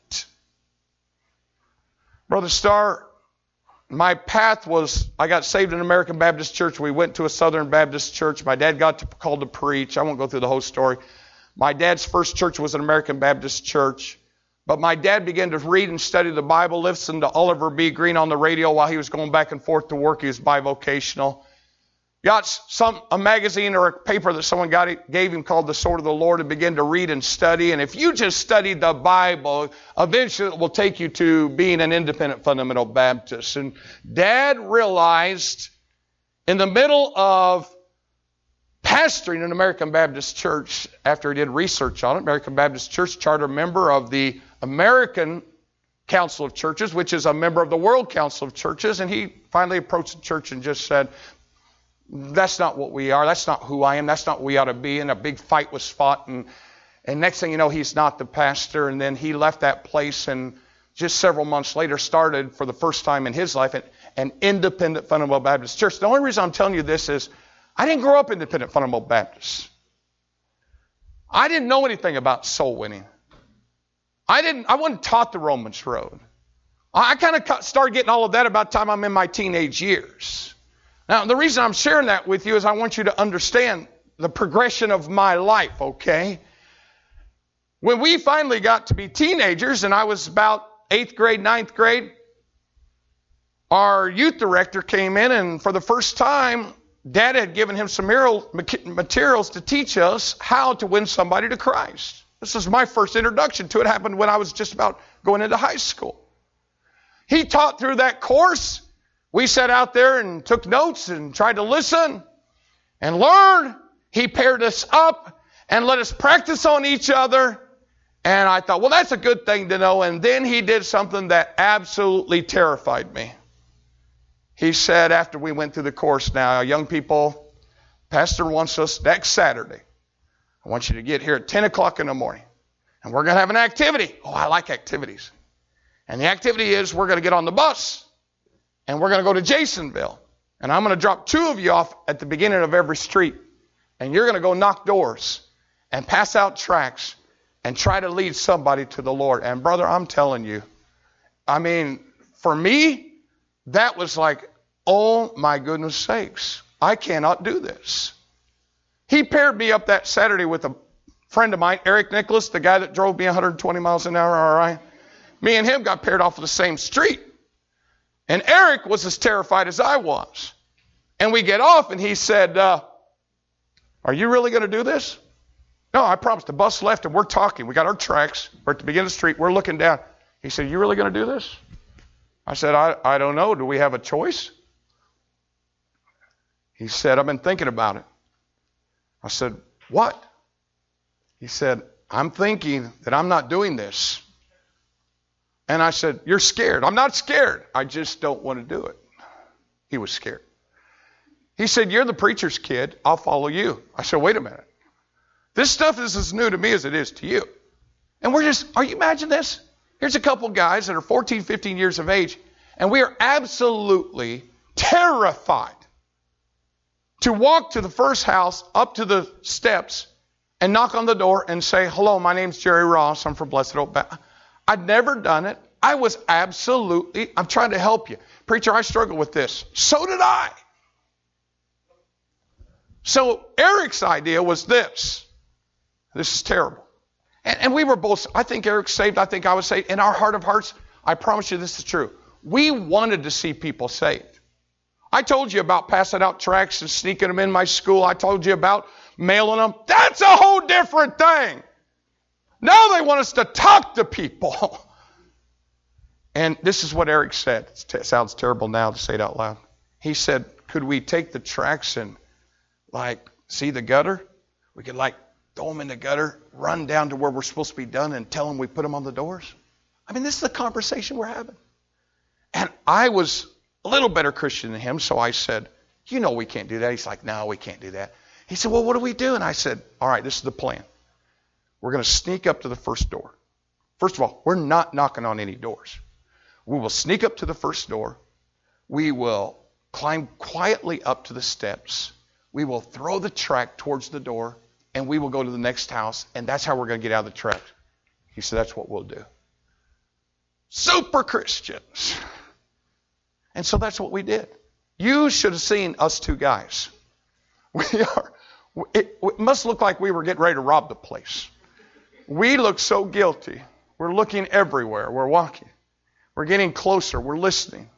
Brother Starr, my path was I got saved in American Baptist Church. We went to a Southern Baptist church. My dad got to, called to preach. I won't go through the whole story. My dad's first church was an American Baptist church. But my dad began to read and study the Bible, listen to Oliver B. Greene on the radio while he was going back and forth to work. He was bivocational got some a magazine or a paper that someone got gave him called the sword of the lord and began to read and study. And if you just study the bible eventually it will take you to being an independent fundamental baptist. And dad realized in the middle of pastoring an american baptist church after he did research on it american baptist church charter member of the american council of churches which is a member of the world council of churches and he finally approached the church and just said that's not what we are. That's not who I am. That's not what we ought to be. And a big fight was fought. And, and next thing you know, he's not the pastor. And then he left that place and just several months later started for the first time in his life an independent fundamental Baptist church. The only reason I'm telling you this is I didn't grow up independent fundamental Baptist. I didn't know anything about soul winning. I didn't. I wasn't taught the Romans road. I kind of started getting all of that about the time I'm in my teenage years. Now, the reason I'm sharing that with you is I want you to understand the progression of my life, okay? When we finally got to be teenagers, and I was about eighth grade, ninth grade, our youth director came in, and for the first time, Dad had given him some materials to teach us how to win somebody to Christ. This was my first introduction to it. it happened when I was just about going into high school. He taught through that course we sat out there and took notes and tried to listen and learn. He paired us up and let us practice on each other. And I thought, well, that's a good thing to know. And then he did something that absolutely terrified me. He said, after we went through the course now, young people, Pastor wants us next Saturday. I want you to get here at 10 o'clock in the morning. And we're going to have an activity. Oh, I like activities. And the activity is we're going to get on the bus and we're going to go to Jasonville. And I'm going to drop two of you off at the beginning of every street. And you're going to go knock doors and pass out tracts and try to lead somebody to the Lord. And brother, I'm telling you, I mean, for me, that was like, oh my goodness sakes, I cannot do this. He paired me up that Saturday with a friend of mine, Eric Nicholas, the guy that drove me 120 miles an hour, all right? Me and him got paired off of the same street. And Eric was as terrified as I was. And we get off, and he said, uh, Are you really going to do this? No, I promised. The bus left, and we're talking. We got our tracks. We're at the beginning of the street. We're looking down. He said, You really going to do this? I said, I, I don't know. Do we have a choice? He said, I've been thinking about it. I said, What? He said, I'm thinking that I'm not doing this. And I said, You're scared. I'm not scared. I just don't want to do it. He was scared. He said, You're the preacher's kid. I'll follow you. I said, Wait a minute. This stuff is as new to me as it is to you. And we're just, are you imagine this? Here's a couple guys that are 14, 15 years of age, and we are absolutely terrified to walk to the first house, up to the steps, and knock on the door and say, Hello, my name's Jerry Ross. I'm from Blessed Oak Baptist. I'd never done it. I was absolutely, I'm trying to help you. Preacher, I struggle with this. So did I. So Eric's idea was this. This is terrible. And, and, we were both, I think Eric saved, I think I was saved. In our heart of hearts, I promise you this is true. We wanted to see people saved. I told you about passing out tracts and sneaking them in my school. I told you about mailing them. That's a whole different thing. Now they want us to talk to people. And this is what Eric said. It sounds terrible now to say it out loud. He said, Could we take the tracks and, like, see the gutter? We could, like, throw them in the gutter, run down to where we're supposed to be done, and tell them we put them on the doors? I mean, this is the conversation we're having. And I was a little better Christian than him, so I said, You know we can't do that. He's like, No, we can't do that. He said, Well, what do we do? And I said, All right, this is the plan. We're going to sneak up to the first door. First of all, we're not knocking on any doors. We will sneak up to the first door. We will climb quietly up to the steps. We will throw the track towards the door, and we will go to the next house, and that's how we're going to get out of the track. He said, That's what we'll do. Super Christians. And so that's what we did. You should have seen us two guys. We are, it, it must look like we were getting ready to rob the place. We look so guilty. We're looking everywhere. We're walking. We're getting closer. We're listening.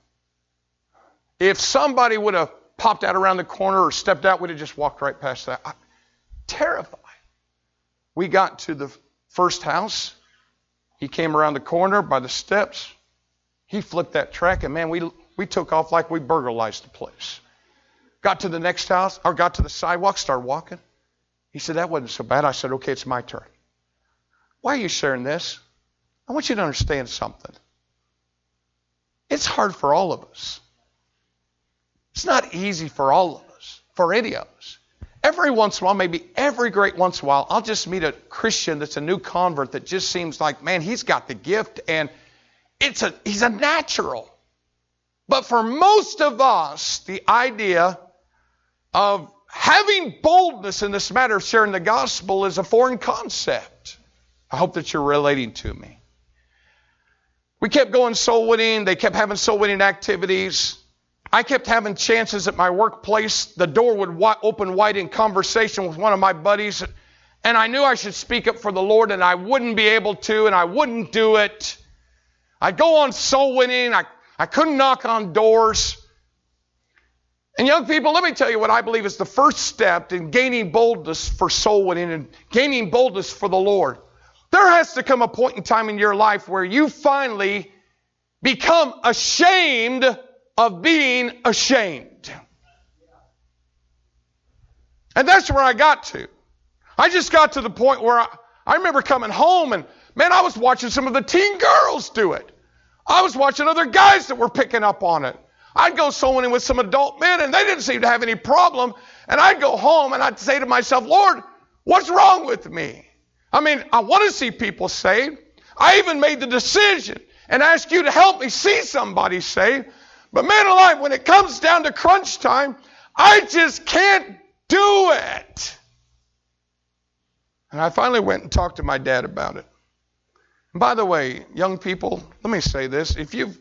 If somebody would have popped out around the corner or stepped out, we'd have just walked right past that. I, terrified. We got to the first house. He came around the corner by the steps. He flipped that track, and man, we, we took off like we burglarized the place. Got to the next house, or got to the sidewalk, started walking. He said, That wasn't so bad. I said, Okay, it's my turn. Why are you sharing this? I want you to understand something. It's hard for all of us. It's not easy for all of us, for any of us. Every once in a while, maybe every great once in a while, I'll just meet a Christian that's a new convert that just seems like, man, he's got the gift and it's a he's a natural. But for most of us, the idea of having boldness in this matter of sharing the gospel is a foreign concept. I hope that you're relating to me. We kept going soul winning. They kept having soul winning activities. I kept having chances at my workplace. The door would open wide in conversation with one of my buddies. And I knew I should speak up for the Lord, and I wouldn't be able to, and I wouldn't do it. I'd go on soul winning. I, I couldn't knock on doors. And young people, let me tell you what I believe is the first step in gaining boldness for soul winning and gaining boldness for the Lord. There has to come a point in time in your life where you finally become ashamed of being ashamed. And that's where I got to. I just got to the point where I, I remember coming home and, man, I was watching some of the teen girls do it. I was watching other guys that were picking up on it. I'd go soul winning with some adult men and they didn't seem to have any problem. And I'd go home and I'd say to myself, Lord, what's wrong with me? I mean, I want to see people saved. I even made the decision and asked you to help me see somebody saved. But man alive, when it comes down to crunch time, I just can't do it. And I finally went and talked to my dad about it. And by the way, young people, let me say this. If you've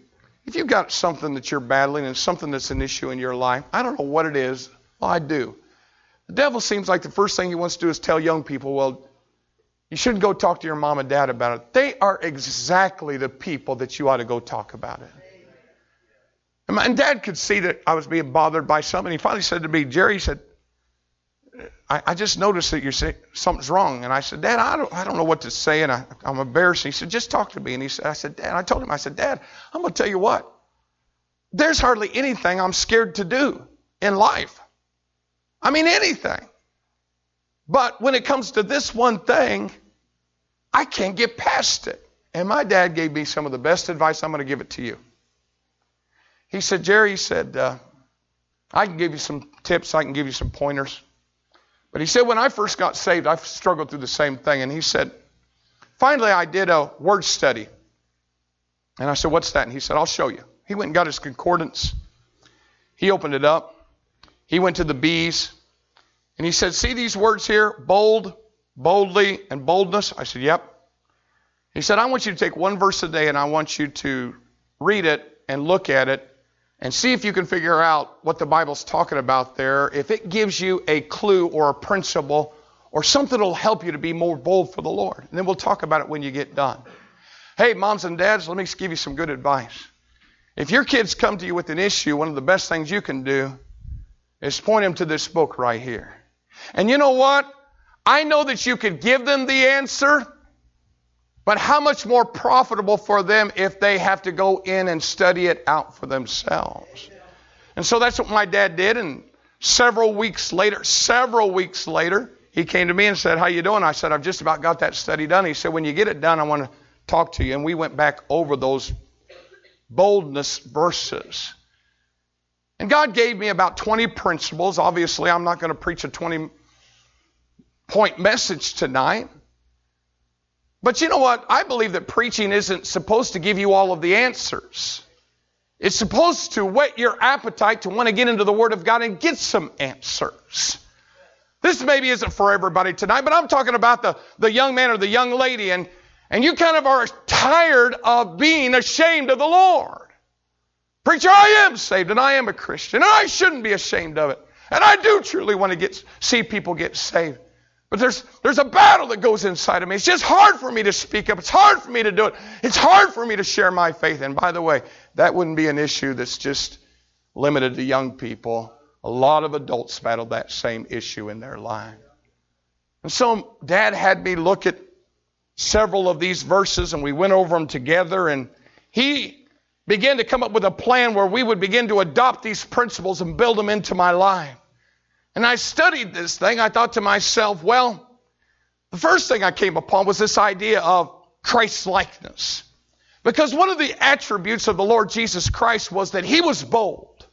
if you've got something that you're battling and something that's an issue in your life, I don't know what it is. Well, I do. The devil seems like the first thing he wants to do is tell young people, well, you shouldn't go talk to your mom and dad about it. They are exactly the people that you ought to go talk about it. And, my, and Dad could see that I was being bothered by something. He finally said to me, Jerry, he said, I, I just noticed that you're saying something's wrong. And I said, Dad, I don't, I don't know what to say, and I, I'm embarrassed. He said, just talk to me. And he said, I said, Dad, I told him, I said, Dad, I'm going to tell you what. There's hardly anything I'm scared to do in life. I mean, anything. But when it comes to this one thing, I can't get past it. And my dad gave me some of the best advice. I'm going to give it to you. He said, Jerry, he said, uh, I can give you some tips, I can give you some pointers. But he said, when I first got saved, I struggled through the same thing. And he said, finally, I did a word study. And I said, what's that? And he said, I'll show you. He went and got his concordance. He opened it up. He went to the B's. And he said, see these words here? Bold, boldly, and boldness? I said, yep. He said, I want you to take one verse a day and I want you to read it and look at it and see if you can figure out what the Bible's talking about there. If it gives you a clue or a principle or something that'll help you to be more bold for the Lord. And then we'll talk about it when you get done. Hey, moms and dads, let me give you some good advice. If your kids come to you with an issue, one of the best things you can do is point them to this book right here. And you know what? I know that you could give them the answer, but how much more profitable for them if they have to go in and study it out for themselves? And so that's what my dad did. And several weeks later, several weeks later, he came to me and said, How you doing? I said, I've just about got that study done. He said, When you get it done, I want to talk to you. And we went back over those boldness verses. And God gave me about 20 principles. Obviously, I'm not going to preach a 20 point message tonight. But you know what? I believe that preaching isn't supposed to give you all of the answers. It's supposed to whet your appetite to want to get into the Word of God and get some answers. This maybe isn't for everybody tonight, but I'm talking about the, the young man or the young lady, and, and you kind of are tired of being ashamed of the Lord. Preacher, I am saved and I am a Christian, and I shouldn't be ashamed of it. And I do truly want to get, see people get saved. But there's, there's a battle that goes inside of me. It's just hard for me to speak up. It's hard for me to do it. It's hard for me to share my faith. And by the way, that wouldn't be an issue that's just limited to young people. A lot of adults battle that same issue in their life. And so dad had me look at several of these verses and we went over them together and he began to come up with a plan where we would begin to adopt these principles and build them into my life. And I studied this thing. I thought to myself, well, the first thing I came upon was this idea of Christ likeness. Because one of the attributes of the Lord Jesus Christ was that he was bold.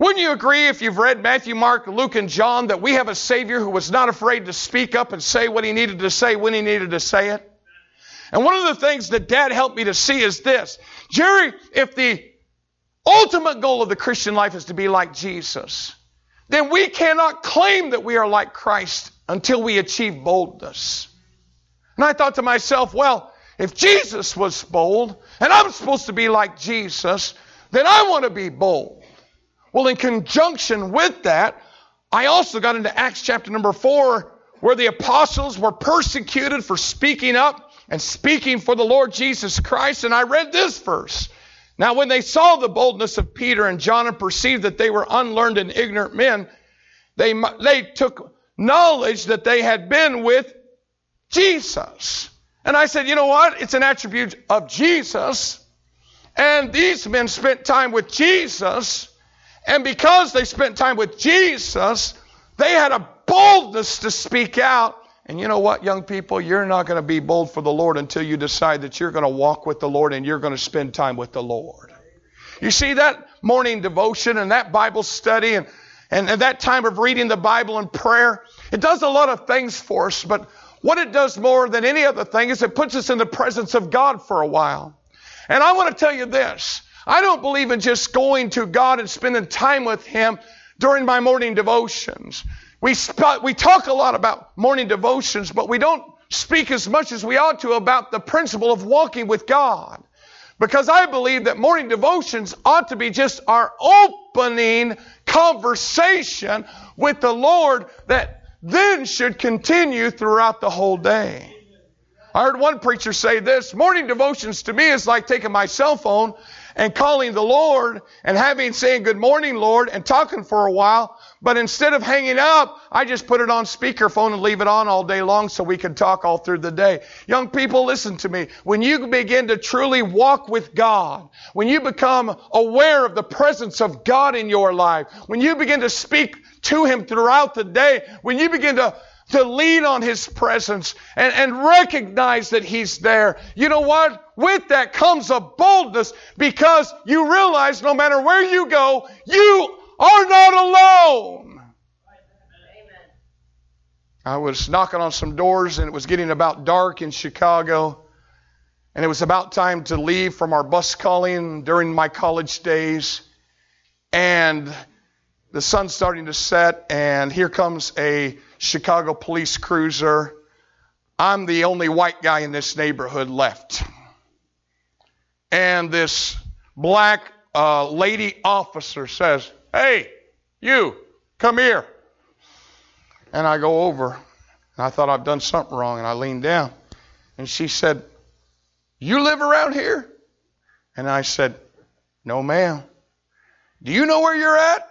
Wouldn't you agree if you've read Matthew, Mark, Luke, and John that we have a Savior who was not afraid to speak up and say what he needed to say when he needed to say it? And one of the things that Dad helped me to see is this Jerry, if the ultimate goal of the Christian life is to be like Jesus, then we cannot claim that we are like Christ until we achieve boldness. And I thought to myself, well, if Jesus was bold and I'm supposed to be like Jesus, then I want to be bold. Well, in conjunction with that, I also got into Acts chapter number four, where the apostles were persecuted for speaking up and speaking for the Lord Jesus Christ. And I read this verse. Now, when they saw the boldness of Peter and John and perceived that they were unlearned and ignorant men, they, they took knowledge that they had been with Jesus. And I said, you know what? It's an attribute of Jesus. And these men spent time with Jesus. And because they spent time with Jesus, they had a boldness to speak out and you know what, young people? You're not going to be bold for the Lord until you decide that you're going to walk with the Lord and you're going to spend time with the Lord. You see, that morning devotion and that Bible study and, and, and that time of reading the Bible and prayer, it does a lot of things for us, but what it does more than any other thing is it puts us in the presence of God for a while. And I want to tell you this. I don't believe in just going to God and spending time with Him during my morning devotions. We, sp- we talk a lot about morning devotions, but we don't speak as much as we ought to about the principle of walking with God. Because I believe that morning devotions ought to be just our opening conversation with the Lord that then should continue throughout the whole day. I heard one preacher say this morning devotions to me is like taking my cell phone and calling the Lord and having saying good morning, Lord, and talking for a while. But instead of hanging up, I just put it on speakerphone and leave it on all day long so we can talk all through the day. Young people, listen to me. When you begin to truly walk with God, when you become aware of the presence of God in your life, when you begin to speak to Him throughout the day, when you begin to to lean on His presence and, and recognize that He's there. You know what? With that comes a boldness because you realize no matter where you go, you are not alone. I was knocking on some doors and it was getting about dark in Chicago. And it was about time to leave from our bus calling during my college days. And the sun's starting to set, and here comes a Chicago police cruiser. I'm the only white guy in this neighborhood left. And this black uh, lady officer says, Hey, you, come here. And I go over, and I thought I've done something wrong, and I leaned down. And she said, You live around here? And I said, No, ma'am. Do you know where you're at?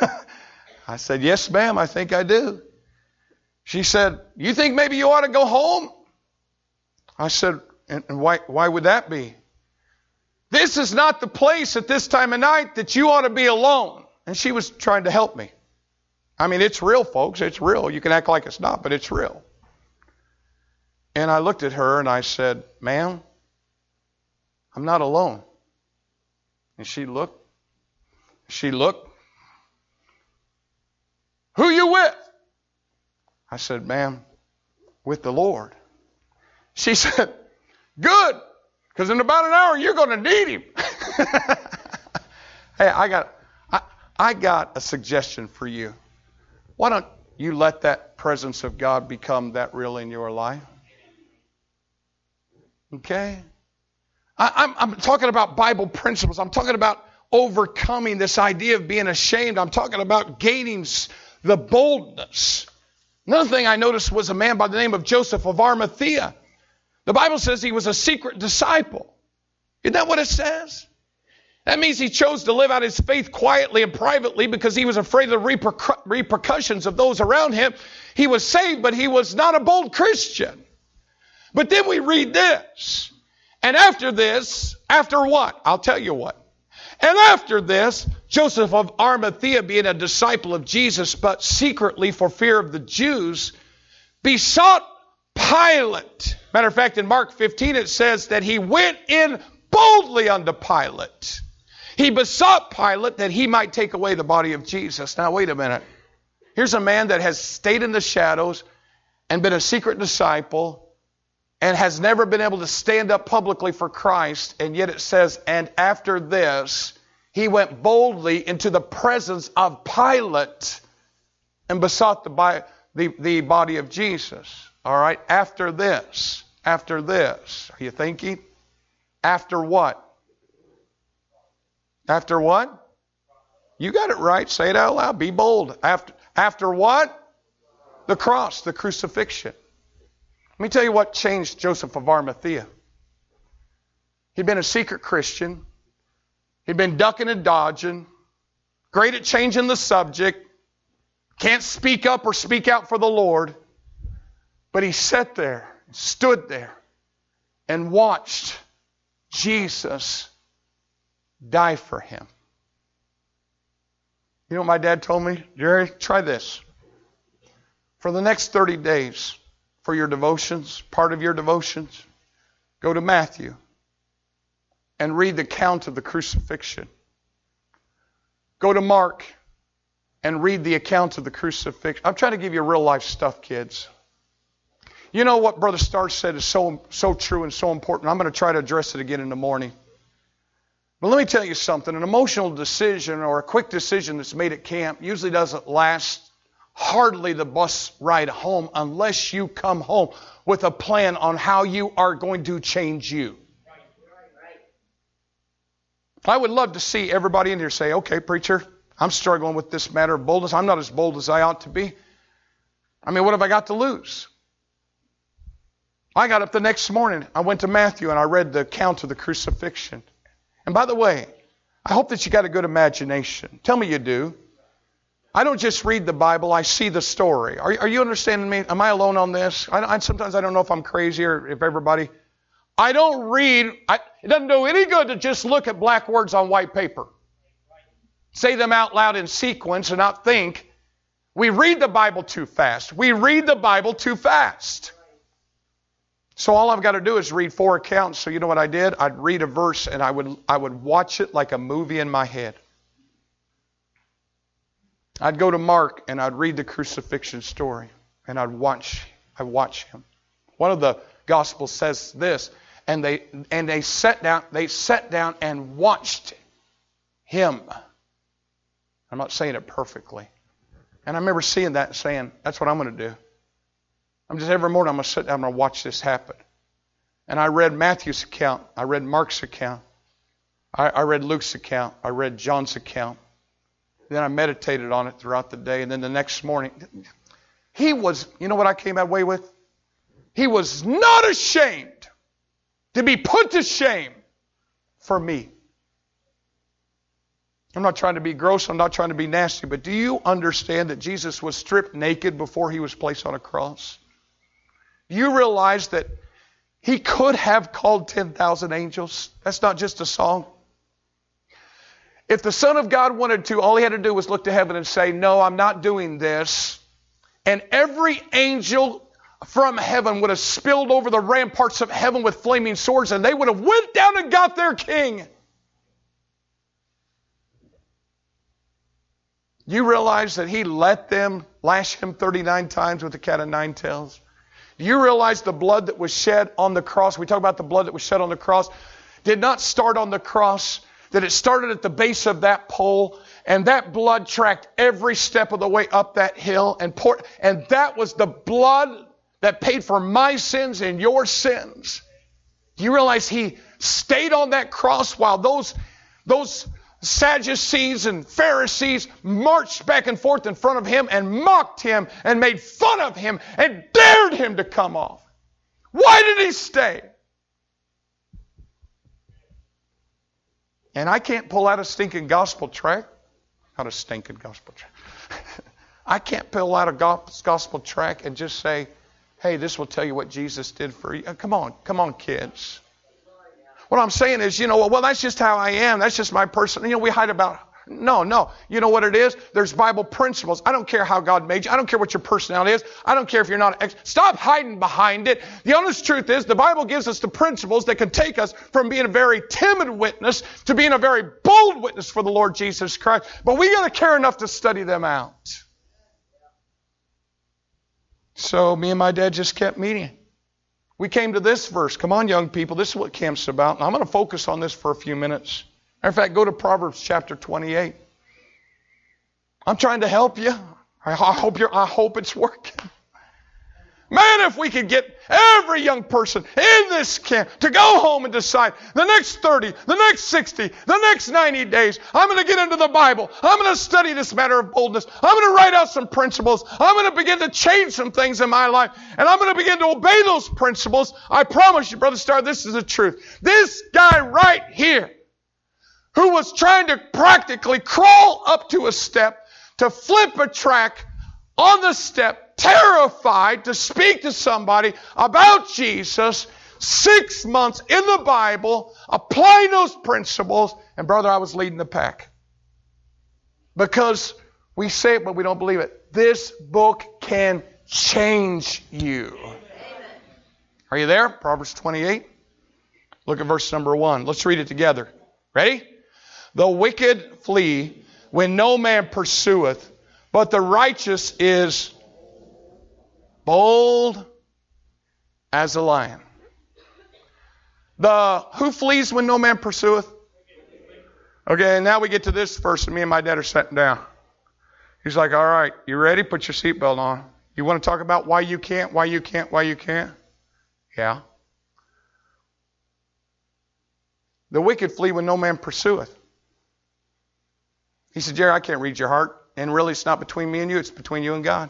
I said, Yes, ma'am, I think I do. She said, You think maybe you ought to go home? I said, And why, why would that be? This is not the place at this time of night that you ought to be alone. And she was trying to help me. I mean, it's real, folks. It's real. You can act like it's not, but it's real. And I looked at her and I said, Ma'am, I'm not alone. And she looked. She looked. Who you with? I said, Ma'am, with the Lord. She said, Good, because in about an hour you're going to need him. hey, I got, I, I got a suggestion for you. Why don't you let that presence of God become that real in your life? Okay? I, I'm talking about Bible principles. I'm talking about overcoming this idea of being ashamed. I'm talking about gaining the boldness. Another thing I noticed was a man by the name of Joseph of Arimathea. The Bible says he was a secret disciple. Isn't that what it says? That means he chose to live out his faith quietly and privately because he was afraid of the repercu- repercussions of those around him. He was saved, but he was not a bold Christian. But then we read this. And after this, after what? I'll tell you what. And after this, Joseph of Arimathea, being a disciple of Jesus, but secretly for fear of the Jews, besought Pilate. Matter of fact, in Mark 15, it says that he went in boldly unto Pilate. He besought Pilate that he might take away the body of Jesus. Now, wait a minute. Here's a man that has stayed in the shadows and been a secret disciple and has never been able to stand up publicly for Christ, and yet it says, and after this, he went boldly into the presence of Pilate and besought the, the, the body of Jesus. All right, after this, after this, are you thinking? After what? After what? You got it right. Say it out loud. Be bold. After, after what? The cross, the crucifixion. Let me tell you what changed Joseph of Arimathea. He'd been a secret Christian. He'd been ducking and dodging, great at changing the subject, can't speak up or speak out for the Lord. But he sat there, stood there, and watched Jesus die for him. You know what my dad told me? Jerry, try this. For the next 30 days, for your devotions, part of your devotions, go to Matthew and read the account of the crucifixion. Go to Mark and read the account of the crucifixion. I'm trying to give you real life stuff, kids. You know what Brother Starr said is so, so true and so important. I'm going to try to address it again in the morning. But let me tell you something an emotional decision or a quick decision that's made at camp usually doesn't last hardly the bus ride home unless you come home with a plan on how you are going to change you. I would love to see everybody in here say, okay, preacher, I'm struggling with this matter of boldness. I'm not as bold as I ought to be. I mean, what have I got to lose? I got up the next morning. I went to Matthew and I read the account of the crucifixion. And by the way, I hope that you got a good imagination. Tell me you do. I don't just read the Bible, I see the story. Are, are you understanding me? Am I alone on this? I, I, sometimes I don't know if I'm crazy or if everybody. I don't read, I, it doesn't do any good to just look at black words on white paper. Say them out loud in sequence and not think. We read the Bible too fast. We read the Bible too fast. So all I've got to do is read four accounts. So you know what I did? I'd read a verse and I would I would watch it like a movie in my head. I'd go to Mark and I'd read the crucifixion story and I'd watch I watch him. One of the gospels says this, and they and they sat down they sat down and watched him. I'm not saying it perfectly. And I remember seeing that and saying, that's what I'm going to do. I'm just every morning I'm going to sit down and watch this happen. And I read Matthew's account. I read Mark's account. I, I read Luke's account. I read John's account. Then I meditated on it throughout the day. And then the next morning, he was, you know what I came away with? He was not ashamed to be put to shame for me. I'm not trying to be gross, I'm not trying to be nasty, but do you understand that Jesus was stripped naked before he was placed on a cross? Do you realize that he could have called 10,000 angels? That's not just a song. If the Son of God wanted to, all he had to do was look to heaven and say, No, I'm not doing this. And every angel from heaven would have spilled over the ramparts of heaven with flaming swords, and they would have went down and got their king. You realize that he let them lash him 39 times with the cat of nine tails? Do you realize the blood that was shed on the cross? We talk about the blood that was shed on the cross. Did not start on the cross, that it started at the base of that pole, and that blood tracked every step of the way up that hill and poured, and that was the blood that paid for my sins and your sins. Do you realize he stayed on that cross while those, those Sadducees and Pharisees marched back and forth in front of him and mocked him and made fun of him and dared him to come off. Why did he stay? And I can't pull out a stinking gospel track. Not a stinking gospel track. I can't pull out a gospel track and just say, hey, this will tell you what Jesus did for you. Uh, come on, come on, kids. What I'm saying is, you know, well, that's just how I am. That's just my person. You know, we hide about. No, no. You know what it is? There's Bible principles. I don't care how God made you. I don't care what your personality is. I don't care if you're not. Ex- Stop hiding behind it. The honest truth is, the Bible gives us the principles that can take us from being a very timid witness to being a very bold witness for the Lord Jesus Christ. But we got to care enough to study them out. So me and my dad just kept meeting. We came to this verse. Come on, young people. This is what camp's about. I'm going to focus on this for a few minutes. Matter of fact, go to Proverbs chapter 28. I'm trying to help you. I hope you're, I hope it's working. Man, if we could get every young person in this camp to go home and decide the next 30, the next 60, the next 90 days, I'm going to get into the Bible. I'm going to study this matter of boldness. I'm going to write out some principles. I'm going to begin to change some things in my life. And I'm going to begin to obey those principles. I promise you, Brother Star, this is the truth. This guy right here, who was trying to practically crawl up to a step to flip a track on the step terrified to speak to somebody about Jesus, six months in the Bible, applying those principles, and brother, I was leading the pack. Because we say it, but we don't believe it. This book can change you. Are you there? Proverbs 28. Look at verse number 1. Let's read it together. Ready? The wicked flee when no man pursueth, but the righteous is bold as a lion. The who flees when no man pursueth? Okay, and now we get to this verse, and me and my dad are sitting down. He's like, All right, you ready? Put your seatbelt on. You want to talk about why you can't, why you can't, why you can't? Yeah. The wicked flee when no man pursueth. He said, Jerry, I can't read your heart. And really, it's not between me and you, it's between you and God.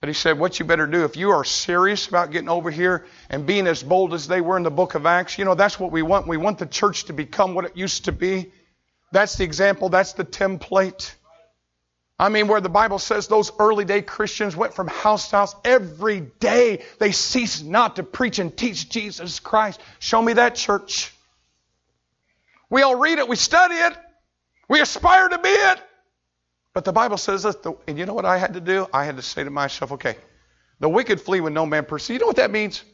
But he said, What you better do, if you are serious about getting over here and being as bold as they were in the book of Acts, you know, that's what we want. We want the church to become what it used to be. That's the example, that's the template. I mean, where the Bible says those early day Christians went from house to house every day. They ceased not to preach and teach Jesus Christ. Show me that church. We all read it, we study it, we aspire to be it. But the Bible says that, the, and you know what I had to do? I had to say to myself, okay, the wicked flee when no man pursues. You know what that means?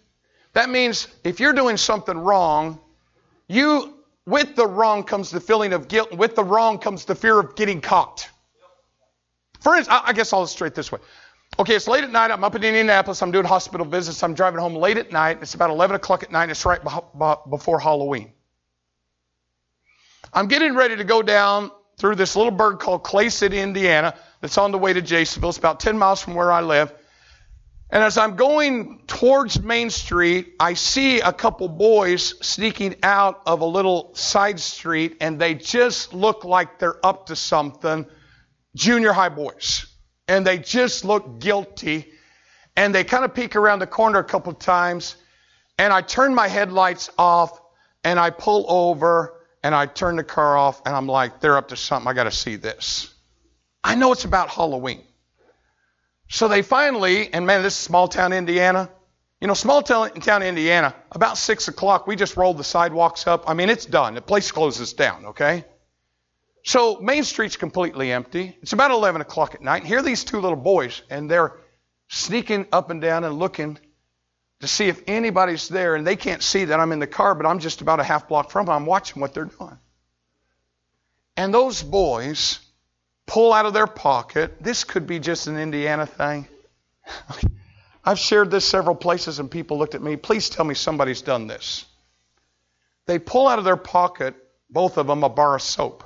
That means if you're doing something wrong, you, with the wrong comes the feeling of guilt, and with the wrong comes the fear of getting caught. For instance, I guess I'll illustrate this way. Okay, it's late at night. I'm up in Indianapolis. I'm doing hospital visits. I'm driving home late at night. It's about 11 o'clock at night. It's right before Halloween. I'm getting ready to go down through this little burg called Clay City, Indiana, that's on the way to Jasonville. It's about 10 miles from where I live. And as I'm going towards Main Street, I see a couple boys sneaking out of a little side street, and they just look like they're up to something. Junior high boys. And they just look guilty. And they kind of peek around the corner a couple times. And I turn my headlights off, and I pull over, and I turn the car off and I'm like, they're up to something. I got to see this. I know it's about Halloween. So they finally, and man, this is small town Indiana. You know, small town, Indiana, about 6 o'clock, we just rolled the sidewalks up. I mean, it's done. The place closes down, okay? So Main Street's completely empty. It's about 11 o'clock at night. Here are these two little boys, and they're sneaking up and down and looking to see if anybody's there, and they can't see that I'm in the car, but I'm just about a half block from them. I'm watching what they're doing. And those boys pull out of their pocket. This could be just an Indiana thing. I've shared this several places, and people looked at me. Please tell me somebody's done this. They pull out of their pocket, both of them, a bar of soap.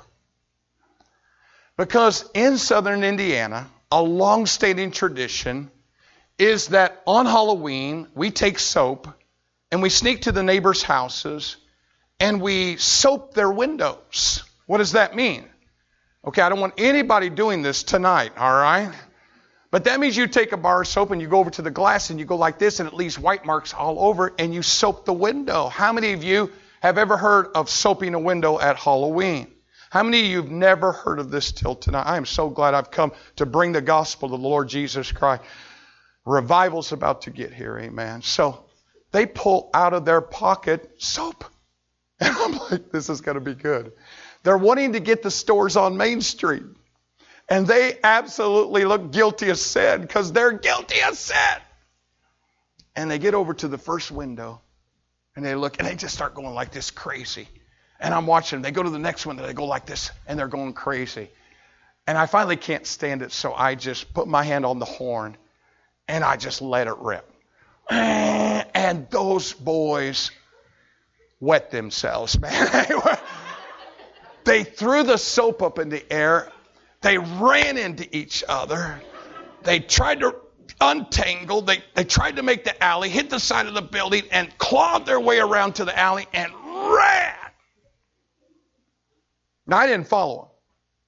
Because in southern Indiana, a long standing tradition is that on Halloween, we take soap and we sneak to the neighbors' houses and we soap their windows. What does that mean? Okay, I don't want anybody doing this tonight, all right? But that means you take a bar of soap and you go over to the glass and you go like this and it leaves white marks all over and you soap the window. How many of you have ever heard of soaping a window at Halloween? How many of you have never heard of this till tonight? I am so glad I've come to bring the gospel of the Lord Jesus Christ. Revival's about to get here, amen. So they pull out of their pocket soap. And I'm like, this is going to be good. They're wanting to get the stores on Main Street. And they absolutely look guilty as sin because they're guilty as sin. And they get over to the first window and they look and they just start going like this crazy. And I'm watching them. They go to the next one and they go like this and they're going crazy. And I finally can't stand it, so I just put my hand on the horn and I just let it rip. And those boys wet themselves, man. they threw the soap up in the air. They ran into each other. They tried to untangle. They, they tried to make the alley, hit the side of the building, and clawed their way around to the alley and ran. Now, I didn't follow them.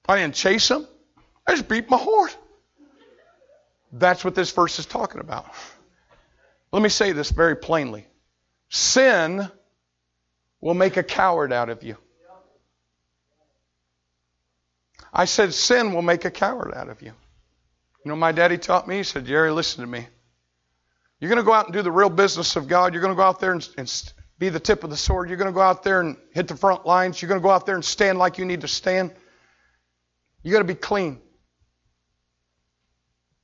I didn't chase them. I just beat my horse. That's what this verse is talking about. Let me say this very plainly sin will make a coward out of you. I said, sin will make a coward out of you. You know, my daddy taught me, he said, Jerry, listen to me. You're going to go out and do the real business of God. You're going to go out there and, and be the tip of the sword. You're going to go out there and hit the front lines. You're going to go out there and stand like you need to stand. You got to be clean.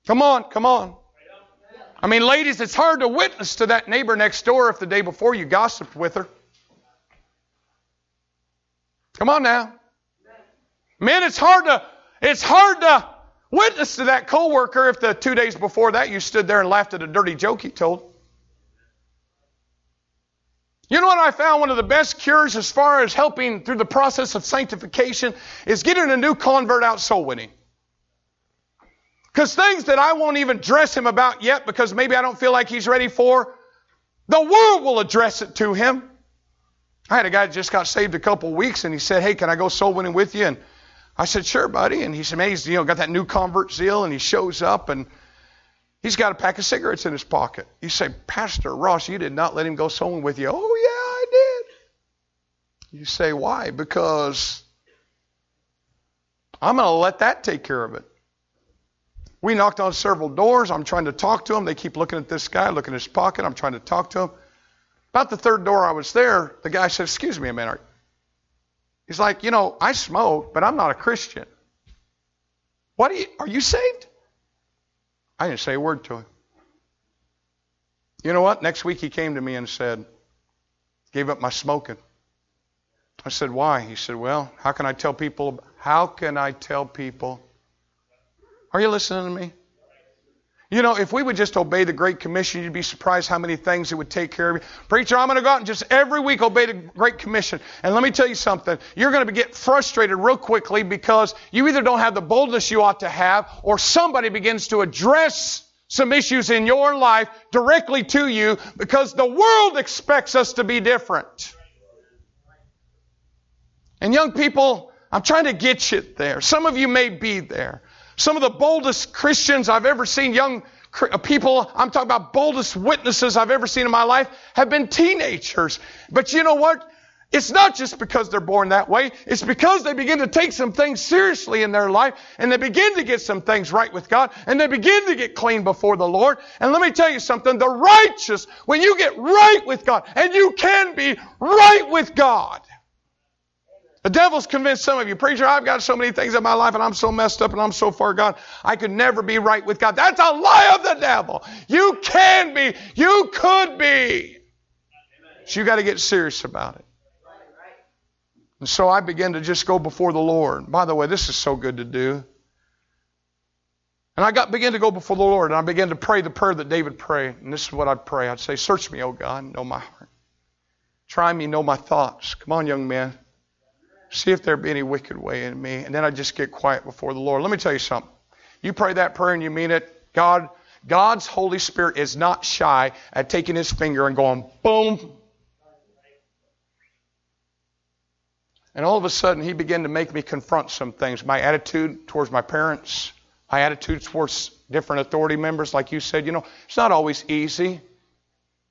Come on, come on. I mean, ladies, it's hard to witness to that neighbor next door if the day before you gossiped with her. Come on now. Men, it's hard to it's hard to witness to that coworker if the two days before that you stood there and laughed at a dirty joke he told. You know what I found one of the best cures as far as helping through the process of sanctification is getting a new convert out soul winning. Because things that I won't even dress him about yet because maybe I don't feel like he's ready for, the world will address it to him. I had a guy just got saved a couple weeks and he said, Hey, can I go soul winning with you? And I said, Sure, buddy. And he's you know, got that new convert zeal and he shows up and He's got a pack of cigarettes in his pocket. You say, Pastor Ross, you did not let him go soul winning with you. Oh, yeah, I did. You say, why? Because I'm going to let that take care of it. We knocked on several doors. I'm trying to talk to them. They keep looking at this guy, looking at his pocket. I'm trying to talk to him. About the third door I was there, the guy said, Excuse me a minute. He's like, You know, I smoke, but I'm not a Christian. What are you, are you saved? I didn't say a word to him. You know what? Next week he came to me and said, Gave up my smoking. I said, Why? He said, Well, how can I tell people? How can I tell people are you listening to me? You know, if we would just obey the Great Commission, you'd be surprised how many things it would take care of you. Preacher, I'm going to go out and just every week obey the Great Commission. And let me tell you something. You're going to get frustrated real quickly because you either don't have the boldness you ought to have or somebody begins to address some issues in your life directly to you because the world expects us to be different. And young people, I'm trying to get you there. Some of you may be there. Some of the boldest Christians I've ever seen, young uh, people, I'm talking about boldest witnesses I've ever seen in my life, have been teenagers. But you know what? It's not just because they're born that way. It's because they begin to take some things seriously in their life and they begin to get some things right with God and they begin to get clean before the Lord. And let me tell you something. The righteous, when you get right with God, and you can be right with God, the devil's convinced some of you, preacher, I've got so many things in my life and I'm so messed up and I'm so far gone, I could never be right with God. That's a lie of the devil. You can be. You could be. So you got to get serious about it. And so I began to just go before the Lord. By the way, this is so good to do. And I got began to go before the Lord and I began to pray the prayer that David prayed. And this is what I'd pray. I'd say, Search me, O God, know my heart. Try me, know my thoughts. Come on, young man. See if there be any wicked way in me. And then I just get quiet before the Lord. Let me tell you something. You pray that prayer and you mean it. God, God's Holy Spirit is not shy at taking his finger and going boom. And all of a sudden, he began to make me confront some things. My attitude towards my parents, my attitude towards different authority members, like you said, you know, it's not always easy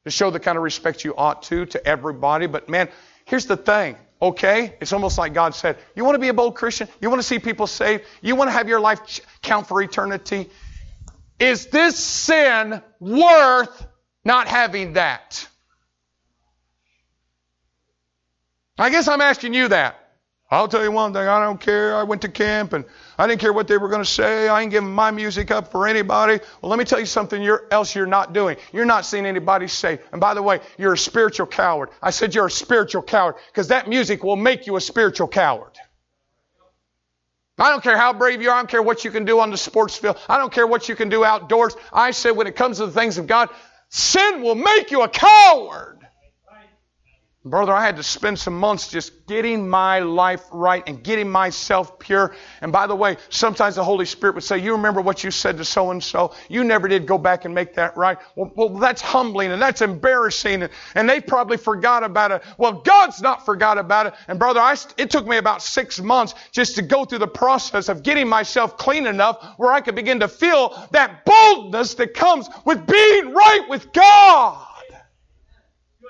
to show the kind of respect you ought to to everybody. But man, here's the thing okay? It's almost like God said, You want to be a bold Christian? You want to see people saved? You want to have your life count for eternity? Is this sin worth not having that? I guess I'm asking you that. I'll tell you one thing, I don't care. I went to camp and I didn't care what they were going to say. I ain't giving my music up for anybody. Well, let me tell you something you're, else you're not doing. You're not seeing anybody say. And by the way, you're a spiritual coward. I said you're a spiritual coward because that music will make you a spiritual coward. I don't care how brave you are. I don't care what you can do on the sports field. I don't care what you can do outdoors. I said when it comes to the things of God, sin will make you a coward. Brother, I had to spend some months just getting my life right and getting myself pure. And by the way, sometimes the Holy Spirit would say, You remember what you said to so and so? You never did go back and make that right. Well, well that's humbling and that's embarrassing. And, and they probably forgot about it. Well, God's not forgot about it. And brother, I, it took me about six months just to go through the process of getting myself clean enough where I could begin to feel that boldness that comes with being right with God.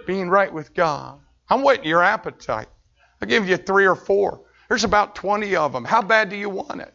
Being right with God. I'm waiting your appetite. I'll give you three or four. There's about 20 of them. How bad do you want it?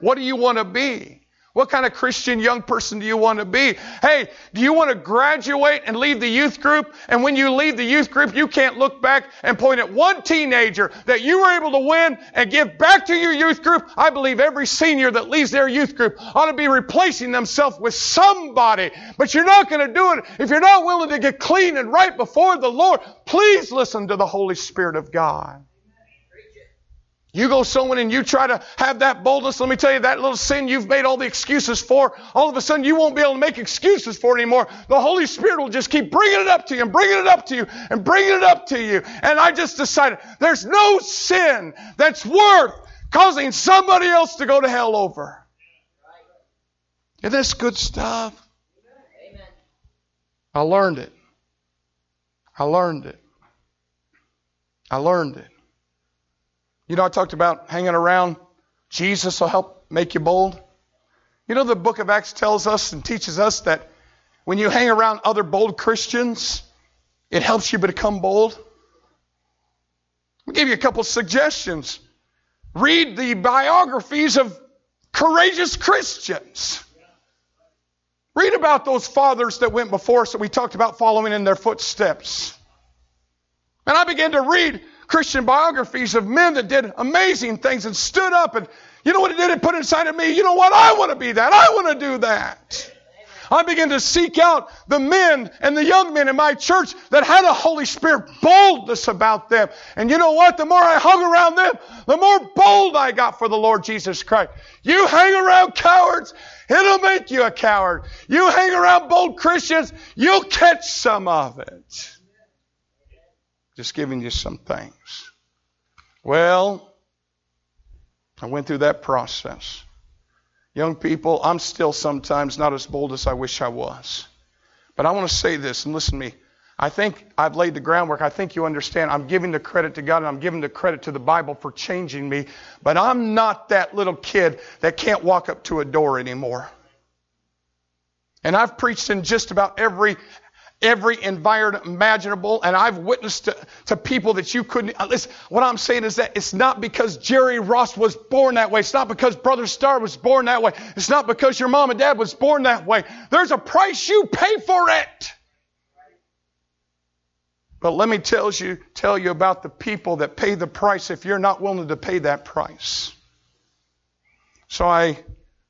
What do you want to be? What kind of Christian young person do you want to be? Hey, do you want to graduate and leave the youth group? And when you leave the youth group, you can't look back and point at one teenager that you were able to win and give back to your youth group. I believe every senior that leaves their youth group ought to be replacing themselves with somebody. But you're not going to do it if you're not willing to get clean and right before the Lord. Please listen to the Holy Spirit of God. You go someone and you try to have that boldness. Let me tell you, that little sin you've made all the excuses for, all of a sudden you won't be able to make excuses for it anymore. The Holy Spirit will just keep bringing it up to you and bringing it up to you and bringing it up to you. And I just decided there's no sin that's worth causing somebody else to go to hell over. Isn't this good stuff? I learned it. I learned it. I learned it. You know, I talked about hanging around. Jesus will help make you bold. You know, the book of Acts tells us and teaches us that when you hang around other bold Christians, it helps you become bold. I'll give you a couple suggestions. Read the biographies of courageous Christians. Read about those fathers that went before us that we talked about following in their footsteps. And I began to read Christian biographies of men that did amazing things and stood up and you know what it did? It put inside of me, you know what? I want to be that. I want to do that. I began to seek out the men and the young men in my church that had a Holy Spirit boldness about them. And you know what? The more I hung around them, the more bold I got for the Lord Jesus Christ. You hang around cowards, it'll make you a coward. You hang around bold Christians, you'll catch some of it. Just giving you some things. Well, I went through that process. Young people, I'm still sometimes not as bold as I wish I was. But I want to say this, and listen to me. I think I've laid the groundwork. I think you understand. I'm giving the credit to God and I'm giving the credit to the Bible for changing me. But I'm not that little kid that can't walk up to a door anymore. And I've preached in just about every every environment imaginable, and I've witnessed to, to people that you couldn't. Uh, listen, what I'm saying is that it's not because Jerry Ross was born that way. It's not because Brother Star was born that way. It's not because your mom and dad was born that way. There's a price you pay for it. But let me tell you, tell you about the people that pay the price if you're not willing to pay that price. So I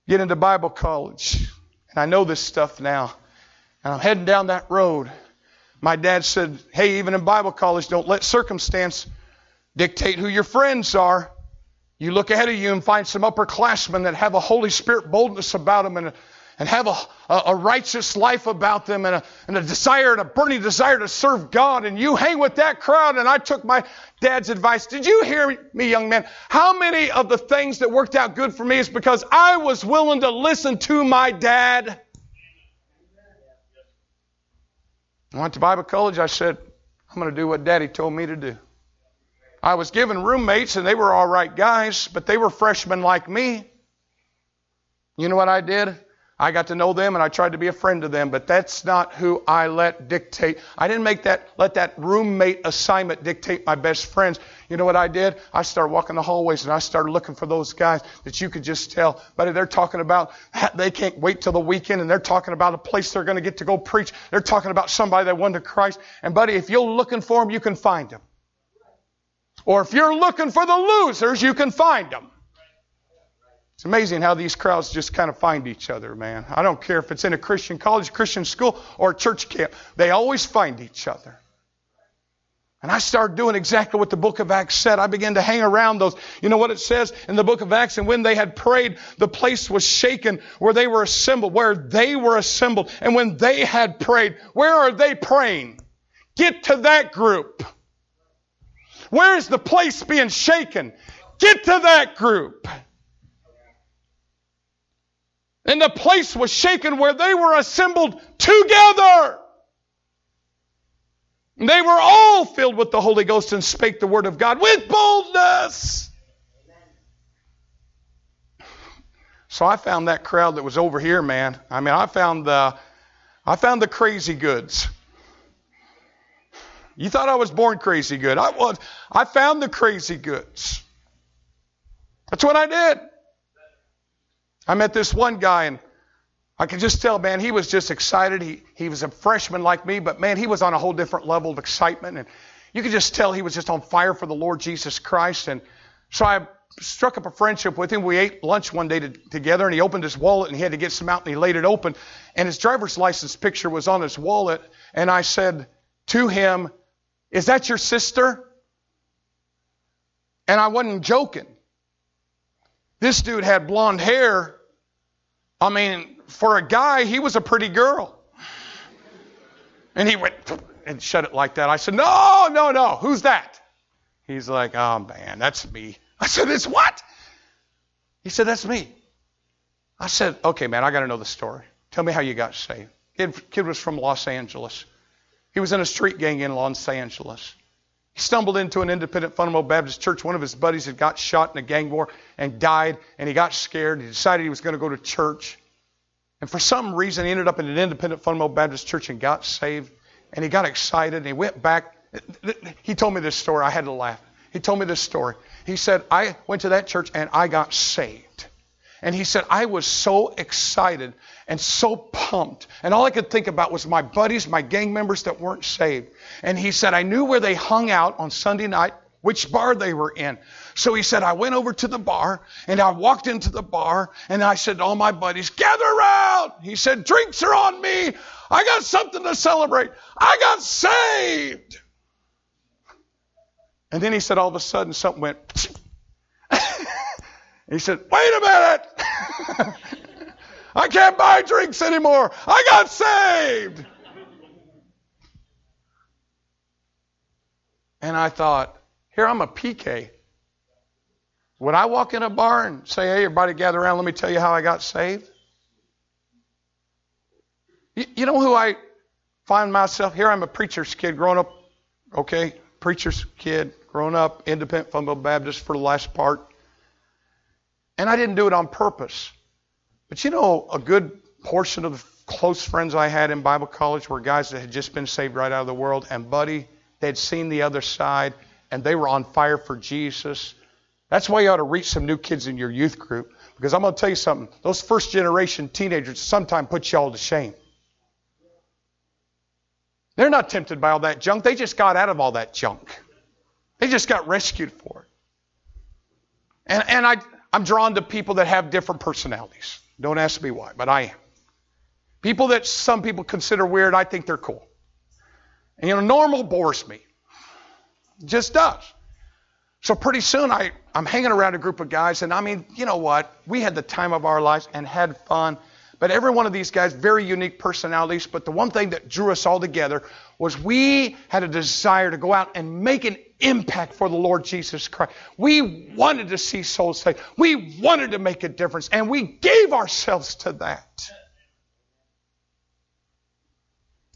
get into Bible college, and I know this stuff now. And I'm heading down that road. My dad said, Hey, even in Bible college, don't let circumstance dictate who your friends are. You look ahead of you and find some upperclassmen that have a Holy Spirit boldness about them and and have a, a, a, righteous life about them and a, and a desire and a burning desire to serve God. And you hang with that crowd. And I took my dad's advice. Did you hear me, young man? How many of the things that worked out good for me is because I was willing to listen to my dad? I went to Bible college. I said, I'm going to do what Daddy told me to do. I was given roommates, and they were all right guys, but they were freshmen like me. You know what I did? I got to know them and I tried to be a friend to them, but that's not who I let dictate. I didn't make that let that roommate assignment dictate my best friends. You know what I did? I started walking the hallways and I started looking for those guys that you could just tell, buddy, they're talking about they can't wait till the weekend and they're talking about a place they're going to get to go preach. They're talking about somebody that won to Christ. And buddy, if you're looking for them, you can find them. Or if you're looking for the losers, you can find them. It's amazing how these crowds just kind of find each other, man. I don't care if it's in a Christian college, Christian school, or church camp. They always find each other. And I started doing exactly what the book of Acts said. I began to hang around those. You know what it says in the book of Acts? And when they had prayed, the place was shaken where they were assembled, where they were assembled. And when they had prayed, where are they praying? Get to that group. Where is the place being shaken? Get to that group. And the place was shaken where they were assembled together. They were all filled with the Holy Ghost and spake the word of God with boldness. So I found that crowd that was over here, man. I mean, I found the I found the crazy goods. You thought I was born crazy good. I was. I found the crazy goods. That's what I did. I met this one guy and I could just tell, man, he was just excited. He, he was a freshman like me, but man, he was on a whole different level of excitement. And you could just tell he was just on fire for the Lord Jesus Christ. And so I struck up a friendship with him. We ate lunch one day to, together, and he opened his wallet and he had to get some out, and he laid it open. And his driver's license picture was on his wallet. And I said to him, Is that your sister? And I wasn't joking. This dude had blonde hair. I mean, for a guy, he was a pretty girl. And he went and shut it like that. I said, No, no, no. Who's that? He's like, Oh, man, that's me. I said, It's what? He said, That's me. I said, Okay, man, I got to know the story. Tell me how you got saved. Kid, was from Los Angeles. He was in a street gang in Los Angeles. He stumbled into an independent fundamental Baptist church. One of his buddies had got shot in a gang war and died, and he got scared. He decided he was going to go to church. And for some reason, he ended up in an independent fundamental Baptist church and got saved. And he got excited and he went back. He told me this story. I had to laugh. He told me this story. He said, I went to that church and I got saved. And he said, I was so excited and so pumped. And all I could think about was my buddies, my gang members that weren't saved. And he said, I knew where they hung out on Sunday night, which bar they were in. So he said, I went over to the bar and I walked into the bar and I said to all my buddies, gather around. He said, drinks are on me. I got something to celebrate. I got saved. And then he said, all of a sudden, something went. he said, wait a minute. I can't buy drinks anymore. I got saved. And I thought, here I'm a PK. Would I walk in a bar and say, hey, everybody gather around, let me tell you how I got saved? You, you know who I find myself? Here I'm a preacher's kid growing up, okay? Preacher's kid, growing up, independent fundamental Baptist for the last part. And I didn't do it on purpose. But you know, a good portion of the close friends I had in Bible college were guys that had just been saved right out of the world. And, buddy, they'd seen the other side and they were on fire for Jesus. That's why you ought to reach some new kids in your youth group. Because I'm going to tell you something. Those first generation teenagers sometimes put you all to shame. They're not tempted by all that junk. They just got out of all that junk. They just got rescued for it. And, and I, I'm drawn to people that have different personalities. Don't ask me why, but I am. People that some people consider weird, I think they're cool. And you know, normal bores me. Just does. So pretty soon I, I'm hanging around a group of guys, and I mean, you know what? We had the time of our lives and had fun. But every one of these guys, very unique personalities. But the one thing that drew us all together was we had a desire to go out and make an impact for the Lord Jesus Christ. We wanted to see souls saved. We wanted to make a difference, and we gave ourselves to that.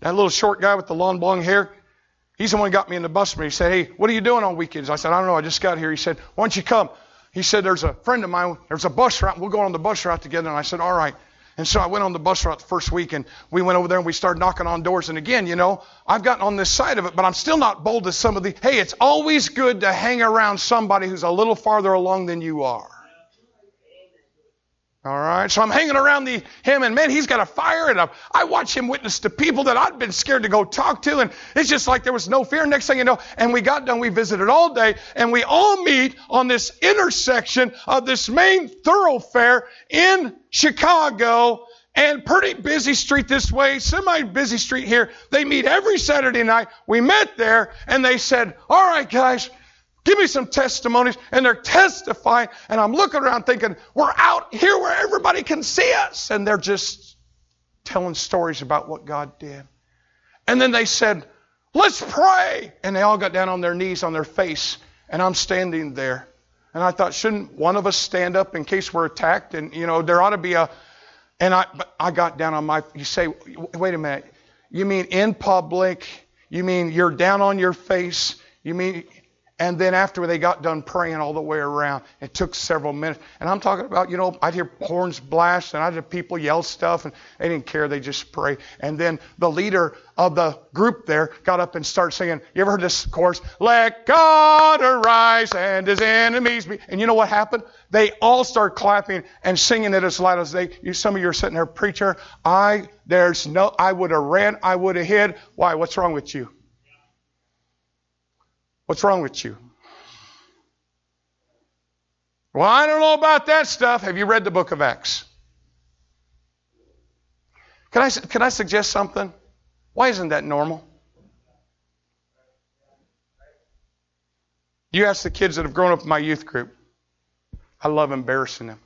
That little short guy with the long blonde hair, he's the one who got me in the bus. Me, He said, Hey, what are you doing on weekends? I said, I don't know. I just got here. He said, Why don't you come? He said, There's a friend of mine. There's a bus route. We'll go on the bus route together. And I said, All right. And so I went on the bus route the first week and we went over there and we started knocking on doors. And again, you know, I've gotten on this side of it, but I'm still not bold as some of the, hey, it's always good to hang around somebody who's a little farther along than you are. All right, so I'm hanging around the, him, and man, he's got a fire, and I, I watch him witness to people that I'd been scared to go talk to, and it's just like there was no fear. Next thing you know, and we got done, we visited all day, and we all meet on this intersection of this main thoroughfare in Chicago, and pretty busy street this way, semi busy street here. They meet every Saturday night. We met there, and they said, "All right, guys." Give me some testimonies. And they're testifying. And I'm looking around thinking, we're out here where everybody can see us. And they're just telling stories about what God did. And then they said, let's pray. And they all got down on their knees on their face. And I'm standing there. And I thought, shouldn't one of us stand up in case we're attacked? And, you know, there ought to be a. And I, but I got down on my. You say, wait a minute. You mean in public? You mean you're down on your face? You mean and then after they got done praying all the way around, it took several minutes. And I'm talking about, you know, I'd hear horns blast and I'd hear people yell stuff and they didn't care. They just pray. And then the leader of the group there got up and started singing. You ever heard this chorus? Let God arise and his enemies be. And you know what happened? They all start clapping and singing it as loud as they, you, some of you are sitting there, preacher, I, there's no, I would have ran, I would have hid. Why? What's wrong with you? What's wrong with you? Well, I don't know about that stuff. Have you read the book of Acts? Can I, can I suggest something? Why isn't that normal? You ask the kids that have grown up in my youth group. I love embarrassing them.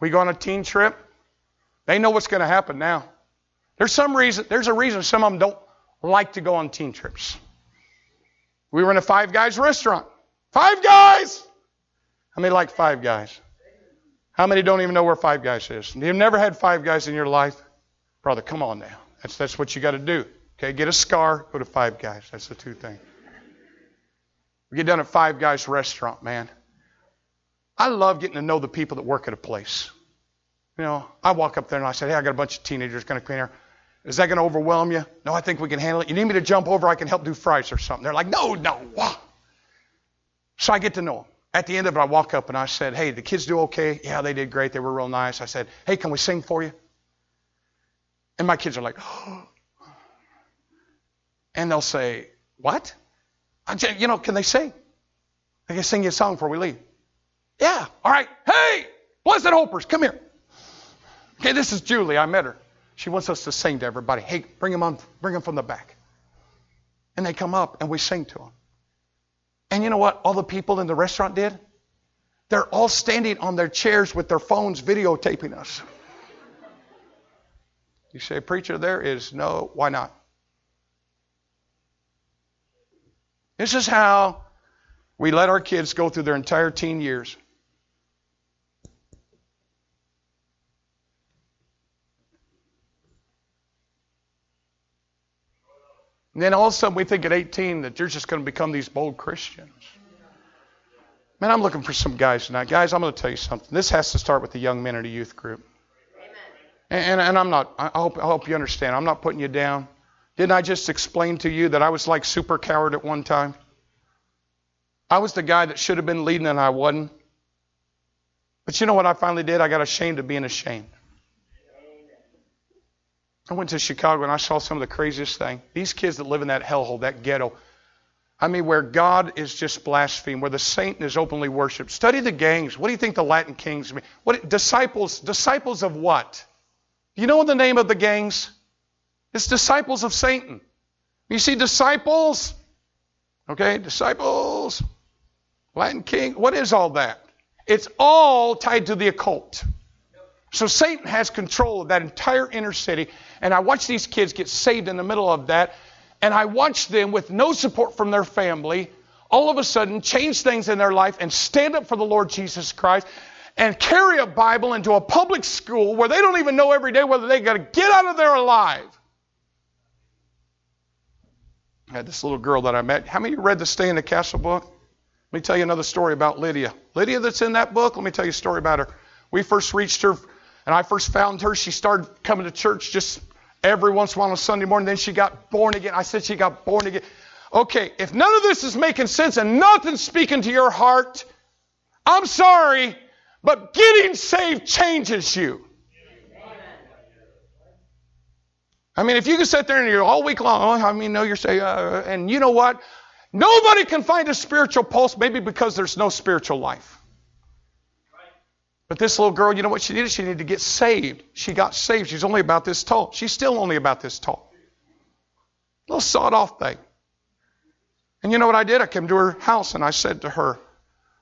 We go on a teen trip. They know what's going to happen now. There's some reason, there's a reason some of them don't like to go on teen trips. We were in a Five Guys restaurant. Five Guys! How many like Five Guys? How many don't even know where Five Guys is? You've never had Five Guys in your life? Brother, come on now. That's, that's what you got to do. Okay, get a scar, go to Five Guys. That's the two things. We get down at Five Guys restaurant, man. I love getting to know the people that work at a place. You know, I walk up there and I said, hey, I got a bunch of teenagers going to clean here. Is that going to overwhelm you? No, I think we can handle it. You need me to jump over? I can help do fries or something. They're like, no, no. So I get to know them. At the end of it, I walk up and I said, hey, the kids do okay? Yeah, they did great. They were real nice. I said, hey, can we sing for you? And my kids are like, oh. and they'll say, what? I you know, can they sing? They can sing you a song before we leave. Yeah, all right. Hey, blessed hopers, come here. Okay, this is Julie. I met her. She wants us to sing to everybody. Hey, bring them on, bring them from the back. And they come up and we sing to them. And you know what all the people in the restaurant did? They're all standing on their chairs with their phones videotaping us. You say, Preacher, there is no, why not? This is how we let our kids go through their entire teen years. And then all of a sudden we think at 18 that you're just going to become these bold Christians. Man, I'm looking for some guys tonight. Guys, I'm going to tell you something. This has to start with the young men in a youth group. And, and, I'm not, I hope, I hope you understand. I'm not putting you down. Didn't I just explain to you that I was like super coward at one time? I was the guy that should have been leading and I wasn't. But you know what I finally did? I got ashamed of being ashamed. I went to Chicago and I saw some of the craziest thing. These kids that live in that hellhole, that ghetto. I mean, where God is just blasphemed, where the Satan is openly worshipped. Study the gangs. What do you think the Latin kings mean? What disciples? Disciples of what? You know the name of the gangs? It's disciples of Satan. You see, disciples. Okay, disciples. Latin king. What is all that? It's all tied to the occult. So Satan has control of that entire inner city. And I watch these kids get saved in the middle of that. And I watch them with no support from their family all of a sudden change things in their life and stand up for the Lord Jesus Christ and carry a Bible into a public school where they don't even know every day whether they got to get out of there alive. I had this little girl that I met. How many of you read the Stay in the Castle book? Let me tell you another story about Lydia. Lydia, that's in that book, let me tell you a story about her. We first reached her and I first found her, she started coming to church just every once in a while on Sunday morning. Then she got born again. I said she got born again. Okay, if none of this is making sense and nothing's speaking to your heart, I'm sorry, but getting saved changes you. I mean, if you can sit there and you're all week long, oh, I mean, no, you're saying, uh, and you know what? Nobody can find a spiritual pulse, maybe because there's no spiritual life. But this little girl, you know what she did? She needed to get saved. She got saved. She's only about this tall. She's still only about this tall. Little sawed off thing. And you know what I did? I came to her house and I said to her,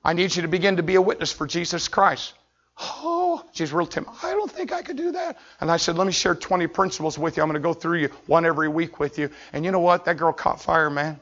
I need you to begin to be a witness for Jesus Christ. Oh, she's real timid. I don't think I could do that. And I said, let me share 20 principles with you. I'm going to go through you one every week with you. And you know what? That girl caught fire, man.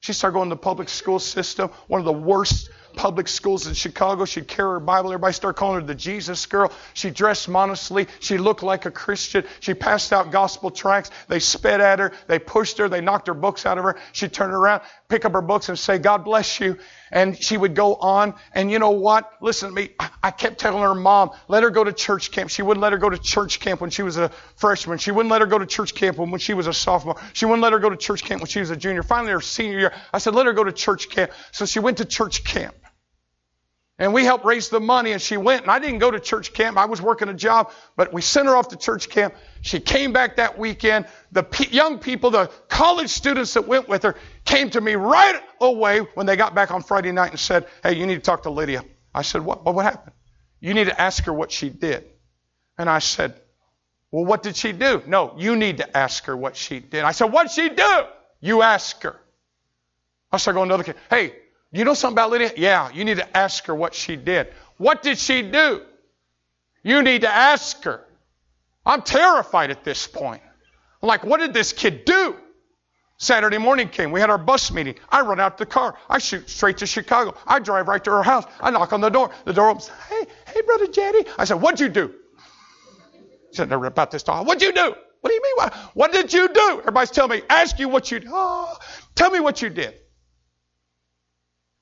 She started going to the public school system, one of the worst public schools in Chicago. She'd carry her Bible. Everybody started calling her the Jesus girl. She dressed modestly. She looked like a Christian. She passed out gospel tracts. They spit at her. They pushed her. They knocked her books out of her. She turned around, pick up her books, and say, God bless you. And she would go on. And you know what? Listen to me. I kept telling her mom, let her go to church camp. She wouldn't let her go to church camp when she was a freshman. She wouldn't let her go to church camp when she was a sophomore. She wouldn't let her go to church camp when she was a junior. Finally, her senior year, I said, let her go to church camp. So she went to church camp. And we helped raise the money, and she went. And I didn't go to church camp. I was working a job, but we sent her off to church camp. She came back that weekend. The young people, the college students that went with her, came to me right away when they got back on Friday night and said, Hey, you need to talk to Lydia. I said, What? What, what happened? You need to ask her what she did. And I said, Well, what did she do? No, you need to ask her what she did. I said, What'd she do? You ask her. I started going to another kid. Hey, you know something about Lydia? Yeah, you need to ask her what she did. What did she do? You need to ask her. I'm terrified at this point. I'm like, what did this kid do? Saturday morning came. We had our bus meeting. I run out the car. I shoot straight to Chicago. I drive right to her house. I knock on the door. The door opens. Hey, hey, brother Jerry. I said, what'd you do? She said, never about this talk. What'd you do? What do you mean? What, what did you do? Everybody's telling me, ask you what you did. Oh, tell me what you did.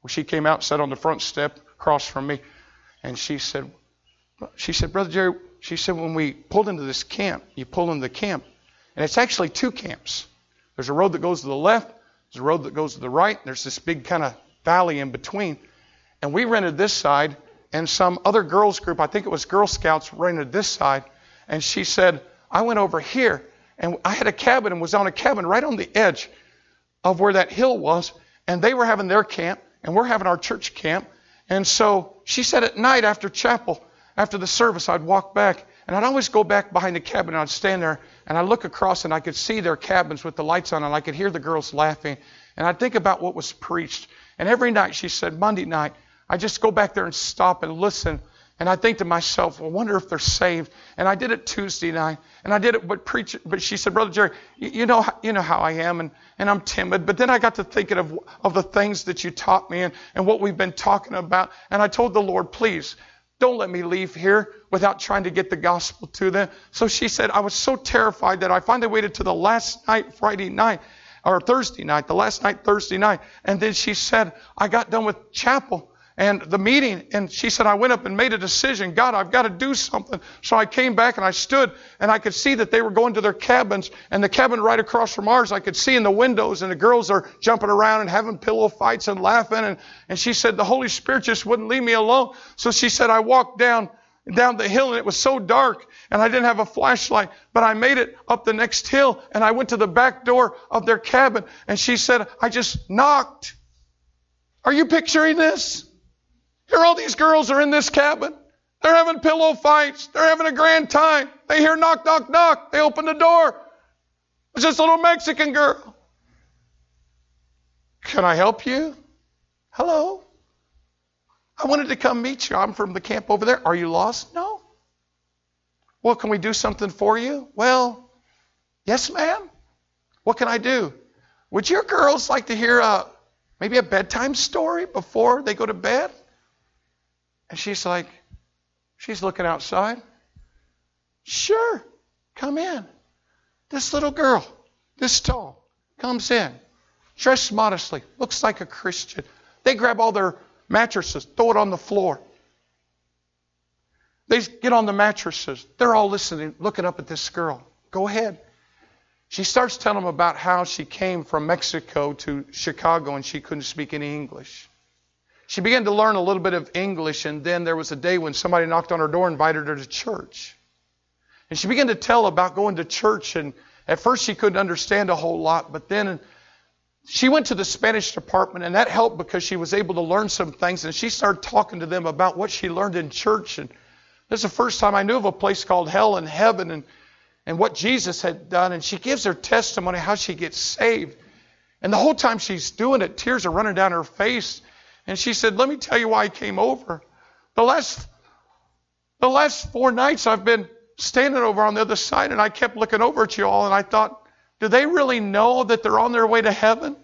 Well, she came out sat on the front step across from me, and she said, she said, Brother Jerry, she said, when we pulled into this camp, you pull into the camp, and it's actually two camps. There's a road that goes to the left, there's a road that goes to the right, there's this big kind of valley in between. And we rented this side, and some other girls group, I think it was Girl Scouts, rented this side. And she said, I went over here, and I had a cabin and was on a cabin right on the edge of where that hill was, and they were having their camp, and we're having our church camp. And so she said at night after chapel, after the service, I'd walk back, and I'd always go back behind the cabin, and I'd stand there, and I'd look across, and I could see their cabins with the lights on, and I could hear the girls laughing. And I'd think about what was preached. And every night, she said, Monday night, I just go back there and stop and listen. And I think to myself, I wonder if they're saved. And I did it Tuesday night, and I did it, but preach. But she said, Brother Jerry, you know, you know how I am, and, and I'm timid. But then I got to thinking of of the things that you taught me and, and what we've been talking about. And I told the Lord, please, don't let me leave here without trying to get the gospel to them. So she said, I was so terrified that I finally waited to the last night, Friday night, or Thursday night, the last night, Thursday night. And then she said, I got done with chapel and the meeting, and she said, I went up and made a decision. God, I've got to do something. So I came back and I stood, and I could see that they were going to their cabins, and the cabin right across from ours, I could see in the windows, and the girls are jumping around and having pillow fights and laughing. And, and she said, the Holy Spirit just wouldn't leave me alone. So she said, I walked down down the hill and it was so dark and I didn't have a flashlight, but I made it up the next hill and I went to the back door of their cabin and she said, I just knocked. Are you picturing this? All these girls are in this cabin. They're having pillow fights. They're having a grand time. They hear knock, knock, knock. They open the door. It's this little Mexican girl. Can I help you? Hello. I wanted to come meet you. I'm from the camp over there. Are you lost? No. Well, can we do something for you? Well, yes, ma'am. What can I do? Would your girls like to hear a, maybe a bedtime story before they go to bed? And she's like, she's looking outside. Sure, come in. This little girl, this tall, comes in, dressed modestly, looks like a Christian. They grab all their mattresses, throw it on the floor. They get on the mattresses. They're all listening, looking up at this girl. Go ahead. She starts telling them about how she came from Mexico to Chicago and she couldn't speak any English. She began to learn a little bit of English, and then there was a day when somebody knocked on her door and invited her to church. And she began to tell about going to church, and at first she couldn't understand a whole lot, but then she went to the Spanish department, and that helped because she was able to learn some things, and she started talking to them about what she learned in church. And this is the first time I knew of a place called Hell and Heaven and, and what Jesus had done. And she gives her testimony how she gets saved. And the whole time she's doing it, tears are running down her face. And she said, Let me tell you why I came over. The last, the last four nights I've been standing over on the other side and I kept looking over at you all and I thought, do they really know that they're on their way to heaven?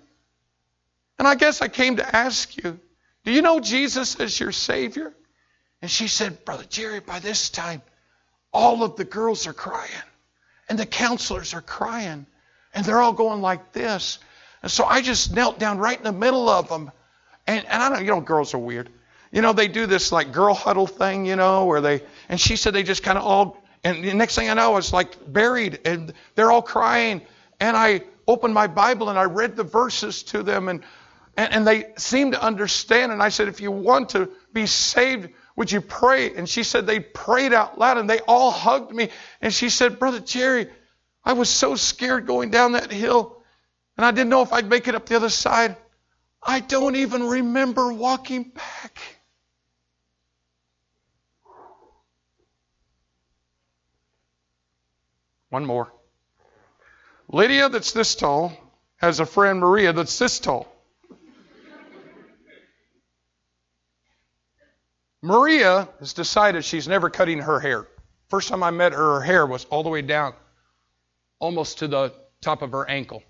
And I guess I came to ask you, do you know Jesus as your Savior? And she said, Brother Jerry, by this time, all of the girls are crying and the counselors are crying and they're all going like this. And so I just knelt down right in the middle of them and, and I don't, you know, girls are weird. You know, they do this like girl huddle thing, you know, where they, and she said they just kind of all, and the next thing I know, it's like buried and they're all crying. And I opened my Bible and I read the verses to them and, and, and they seemed to understand. And I said, if you want to be saved, would you pray? And she said they prayed out loud and they all hugged me. And she said, Brother Jerry, I was so scared going down that hill and I didn't know if I'd make it up the other side. I don't even remember walking back. One more. Lydia, that's this tall, has a friend, Maria, that's this tall. Maria has decided she's never cutting her hair. First time I met her, her hair was all the way down, almost to the top of her ankle.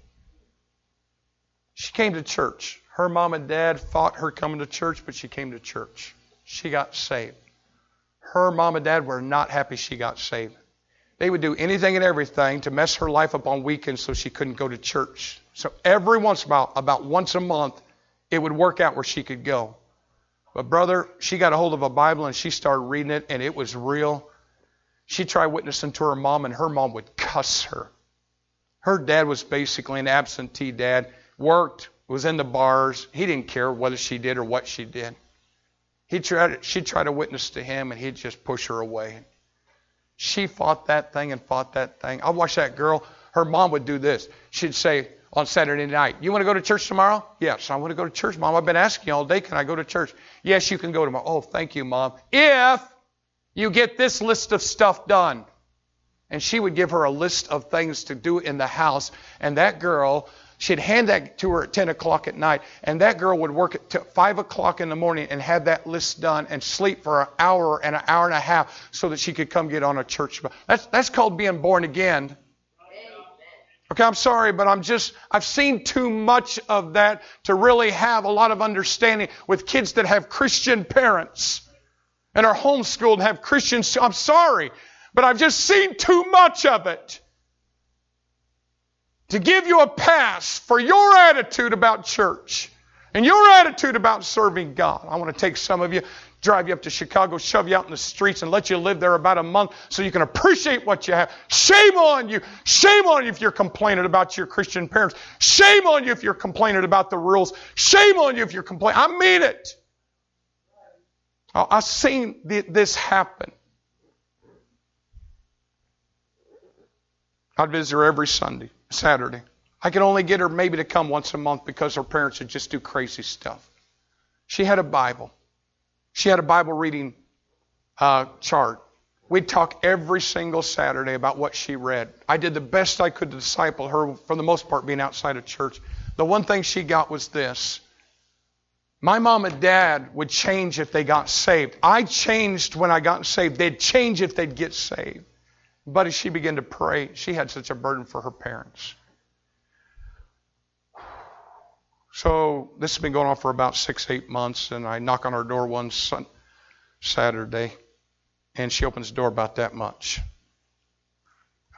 She came to church. Her mom and dad fought her coming to church, but she came to church. She got saved. Her mom and dad were not happy she got saved. They would do anything and everything to mess her life up on weekends so she couldn't go to church. So every once in a while, about once a month, it would work out where she could go. But brother, she got a hold of a Bible and she started reading it, and it was real. She tried witnessing to her mom, and her mom would cuss her. Her dad was basically an absentee dad, worked, was in the bars. He didn't care whether she did or what she did. He tried, she tried to witness to him, and he'd just push her away. She fought that thing and fought that thing. I watched that girl. Her mom would do this. She'd say on Saturday night, You want to go to church tomorrow? Yes, I want to go to church, Mom. I've been asking you all day, can I go to church? Yes, you can go tomorrow. Oh, thank you, Mom. If you get this list of stuff done. And she would give her a list of things to do in the house. And that girl She'd hand that to her at 10 o'clock at night, and that girl would work at 5 o'clock in the morning and have that list done and sleep for an hour and an hour and a half so that she could come get on a church. That's, that's called being born again. Okay, I'm sorry, but I'm just, I've seen too much of that to really have a lot of understanding with kids that have Christian parents and are homeschooled and have Christians. I'm sorry, but I've just seen too much of it to give you a pass for your attitude about church and your attitude about serving God. I want to take some of you, drive you up to Chicago, shove you out in the streets, and let you live there about a month so you can appreciate what you have. Shame on you. Shame on you if you're complaining about your Christian parents. Shame on you if you're complaining about the rules. Shame on you if you're complaining. I mean it. Oh, I've seen this happen. I'd visit her every Sunday. Saturday. I could only get her maybe to come once a month because her parents would just do crazy stuff. She had a Bible. She had a Bible reading uh, chart. We'd talk every single Saturday about what she read. I did the best I could to disciple her, for the most part, being outside of church. The one thing she got was this. My mom and dad would change if they got saved. I changed when I got saved. They'd change if they'd get saved. But as she began to pray, she had such a burden for her parents. So this has been going on for about six, eight months, and I knock on her door one sun- Saturday, and she opens the door about that much.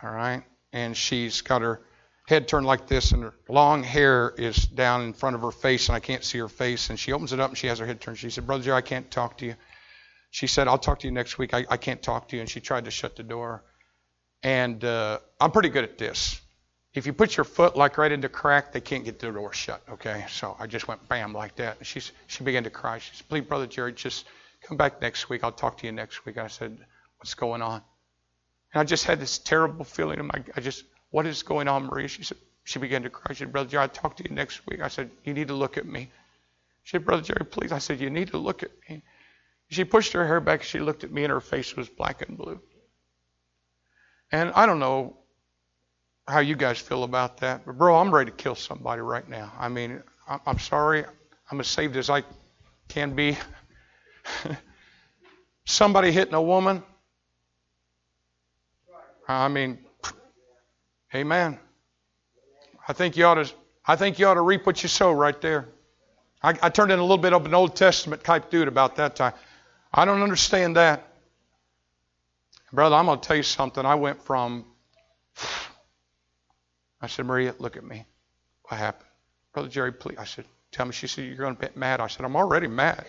All right? And she's got her head turned like this, and her long hair is down in front of her face, and I can't see her face. And she opens it up, and she has her head turned. She said, Brother Joe, I can't talk to you. She said, I'll talk to you next week. I, I can't talk to you. And she tried to shut the door. And uh, I'm pretty good at this. If you put your foot like right into the crack, they can't get the door shut. Okay, so I just went bam like that. And she's she began to cry. She said, "Please, brother Jerry, just come back next week. I'll talk to you next week." I said, "What's going on?" And I just had this terrible feeling in my. I just, what is going on, Maria? She said. She began to cry. She said, Brother Jerry, I'll talk to you next week. I said, You need to look at me. She said, Brother Jerry, please. I said, You need to look at me. She pushed her hair back. She looked at me, and her face was black and blue. And I don't know how you guys feel about that, but bro, I'm ready to kill somebody right now. I mean, I'm sorry. I'm as saved as I can be. somebody hitting a woman. I mean, amen. I think you ought to. I think you ought to reap what you sow right there. I, I turned in a little bit of an Old Testament type dude about that time. I don't understand that. Brother, I'm going to tell you something. I went from, I said, Maria, look at me. What happened? Brother Jerry, please. I said, tell me. She said, you're going to get mad. I said, I'm already mad.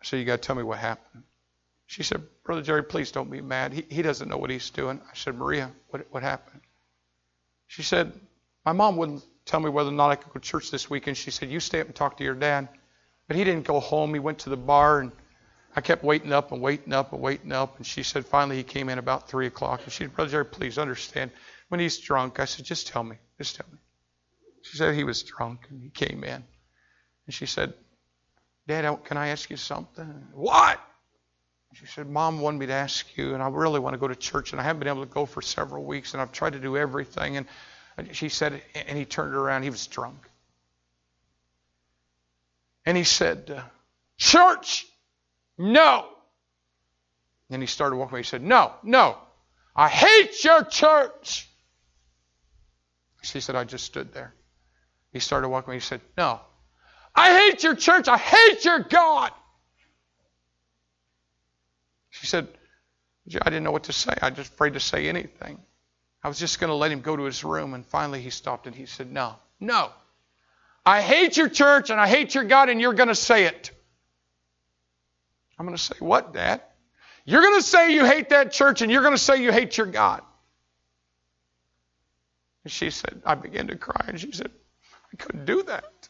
I said, you got to tell me what happened. She said, Brother Jerry, please don't be mad. He, he doesn't know what he's doing. I said, Maria, what, what happened? She said, my mom wouldn't tell me whether or not I could go to church this weekend. She said, you stay up and talk to your dad. But he didn't go home. He went to the bar and I kept waiting up and waiting up and waiting up. And she said, finally, he came in about 3 o'clock. And she said, Brother Jerry, please understand. When he's drunk, I said, just tell me. Just tell me. She said he was drunk and he came in. And she said, Dad, can I ask you something? What? She said, Mom wanted me to ask you, and I really want to go to church, and I haven't been able to go for several weeks, and I've tried to do everything. And she said, and he turned around, he was drunk. And he said, Church! No. Then he started walking away. He said, No, no. I hate your church. She said, I just stood there. He started walking away. He said, No. I hate your church. I hate your God. She said, I didn't know what to say. I just afraid to say anything. I was just going to let him go to his room. And finally he stopped and he said, No, no. I hate your church and I hate your God, and you're going to say it. I'm going to say, What, Dad? You're going to say you hate that church and you're going to say you hate your God. And she said, I began to cry and she said, I couldn't do that.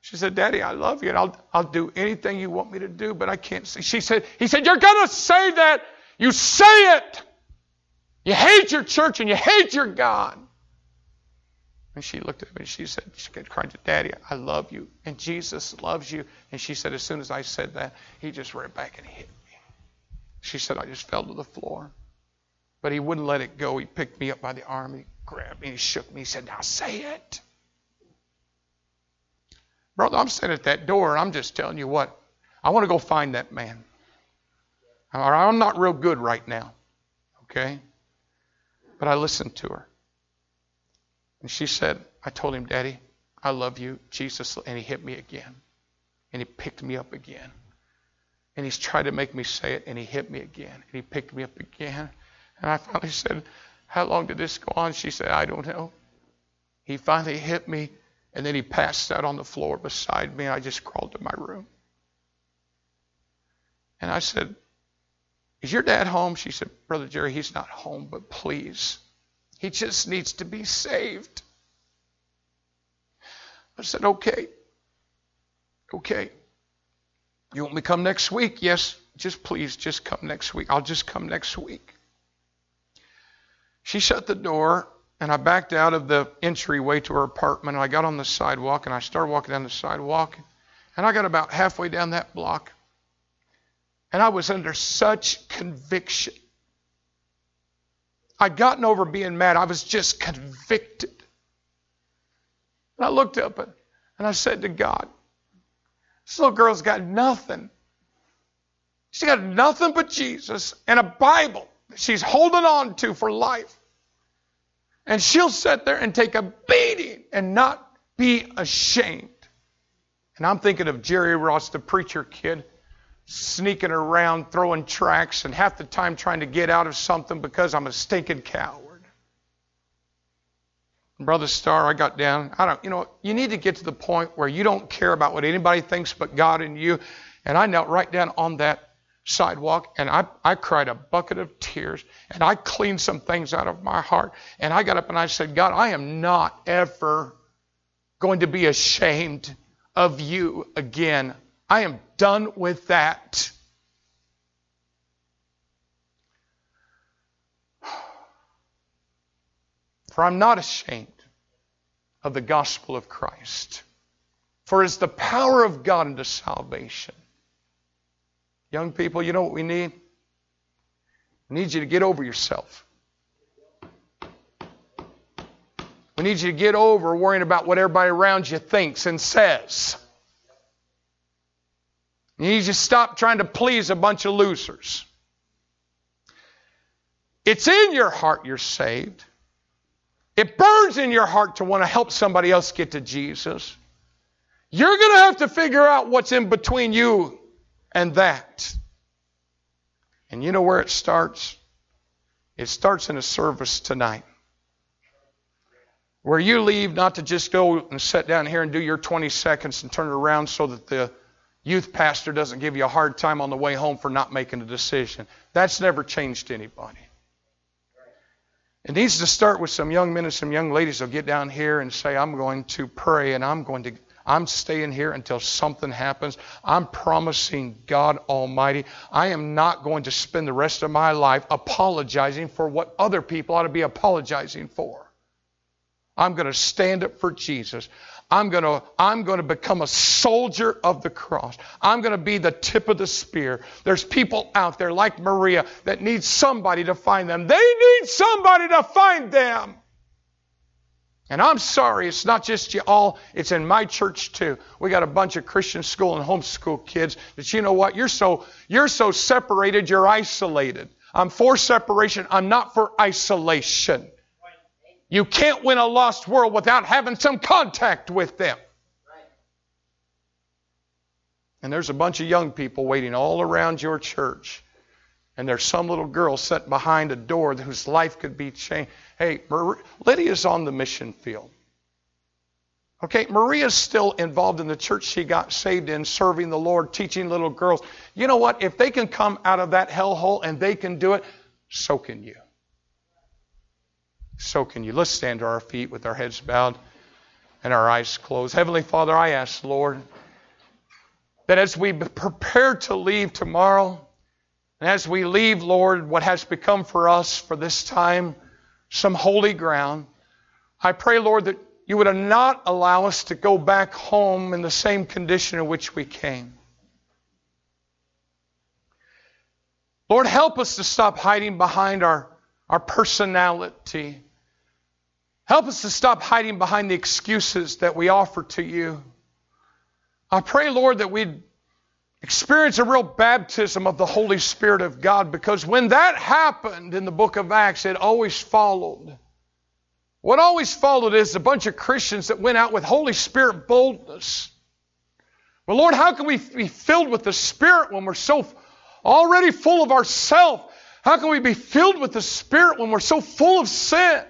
She said, Daddy, I love you and I'll, I'll do anything you want me to do, but I can't see. She said, He said, You're going to say that. You say it. You hate your church and you hate your God. And she looked at me and she said, she cried to Daddy, I love you. And Jesus loves you. And she said, as soon as I said that, he just ran back and hit me. She said, I just fell to the floor. But he wouldn't let it go. He picked me up by the arm. He grabbed me. He shook me. He said, Now say it. Brother, I'm sitting at that door and I'm just telling you what. I want to go find that man. I'm not real good right now. Okay? But I listened to her. And she said, I told him, Daddy, I love you, Jesus. And he hit me again. And he picked me up again. And he's tried to make me say it, and he hit me again. And he picked me up again. And I finally said, How long did this go on? She said, I don't know. He finally hit me, and then he passed out on the floor beside me, I just crawled to my room. And I said, Is your dad home? She said, Brother Jerry, he's not home, but please he just needs to be saved. I said, okay. Okay. You want me to come next week? Yes. Just please, just come next week. I'll just come next week. She shut the door, and I backed out of the entryway to her apartment, and I got on the sidewalk, and I started walking down the sidewalk, and I got about halfway down that block, and I was under such conviction I'd gotten over being mad. I was just convicted. And I looked up and I said to God, This little girl's got nothing. She's got nothing but Jesus and a Bible that she's holding on to for life. And she'll sit there and take a beating and not be ashamed. And I'm thinking of Jerry Ross, the preacher kid sneaking around, throwing tracts, and half the time trying to get out of something because I'm a stinking coward. Brother Starr, I got down. I don't, you know, you need to get to the point where you don't care about what anybody thinks but God and you. And I knelt right down on that sidewalk and I, I cried a bucket of tears and I cleaned some things out of my heart. And I got up and I said, God, I am not ever going to be ashamed of you again. I am done with that. For I'm not ashamed of the gospel of Christ. For it's the power of God unto salvation. Young people, you know what we need? We need you to get over yourself. We need you to get over worrying about what everybody around you thinks and says. You need to stop trying to please a bunch of losers. It's in your heart you're saved. It burns in your heart to want to help somebody else get to Jesus. You're going to have to figure out what's in between you and that. And you know where it starts? It starts in a service tonight. Where you leave not to just go and sit down here and do your 20 seconds and turn it around so that the youth pastor doesn't give you a hard time on the way home for not making a decision. That's never changed anybody. It needs to start with some young men and some young ladies who'll get down here and say, I'm going to pray and I'm going to I'm staying here until something happens. I'm promising God Almighty, I am not going to spend the rest of my life apologizing for what other people ought to be apologizing for. I'm going to stand up for Jesus. I'm going to I'm going to become a soldier of the cross. I'm going to be the tip of the spear. There's people out there like Maria that need somebody to find them. They need somebody to find them. And I'm sorry, it's not just you all, it's in my church too. We got a bunch of Christian school and homeschool kids that you know what? You're so you're so separated, you're isolated. I'm for separation, I'm not for isolation. You can't win a lost world without having some contact with them. And there's a bunch of young people waiting all around your church. And there's some little girl sitting behind a door whose life could be changed. Hey, Lydia's on the mission field. Okay, Maria's still involved in the church she got saved in, serving the Lord, teaching little girls. You know what? If they can come out of that hellhole and they can do it, so can you. So can you. Let's stand to our feet with our heads bowed and our eyes closed. Heavenly Father, I ask, Lord, that as we prepare to leave tomorrow, and as we leave, Lord, what has become for us for this time some holy ground, I pray, Lord, that you would not allow us to go back home in the same condition in which we came. Lord, help us to stop hiding behind our, our personality. Help us to stop hiding behind the excuses that we offer to you. I pray, Lord, that we'd experience a real baptism of the Holy Spirit of God because when that happened in the book of Acts, it always followed what always followed is a bunch of Christians that went out with Holy Spirit boldness. Well, Lord, how can we be filled with the Spirit when we're so already full of ourselves? How can we be filled with the Spirit when we're so full of sin?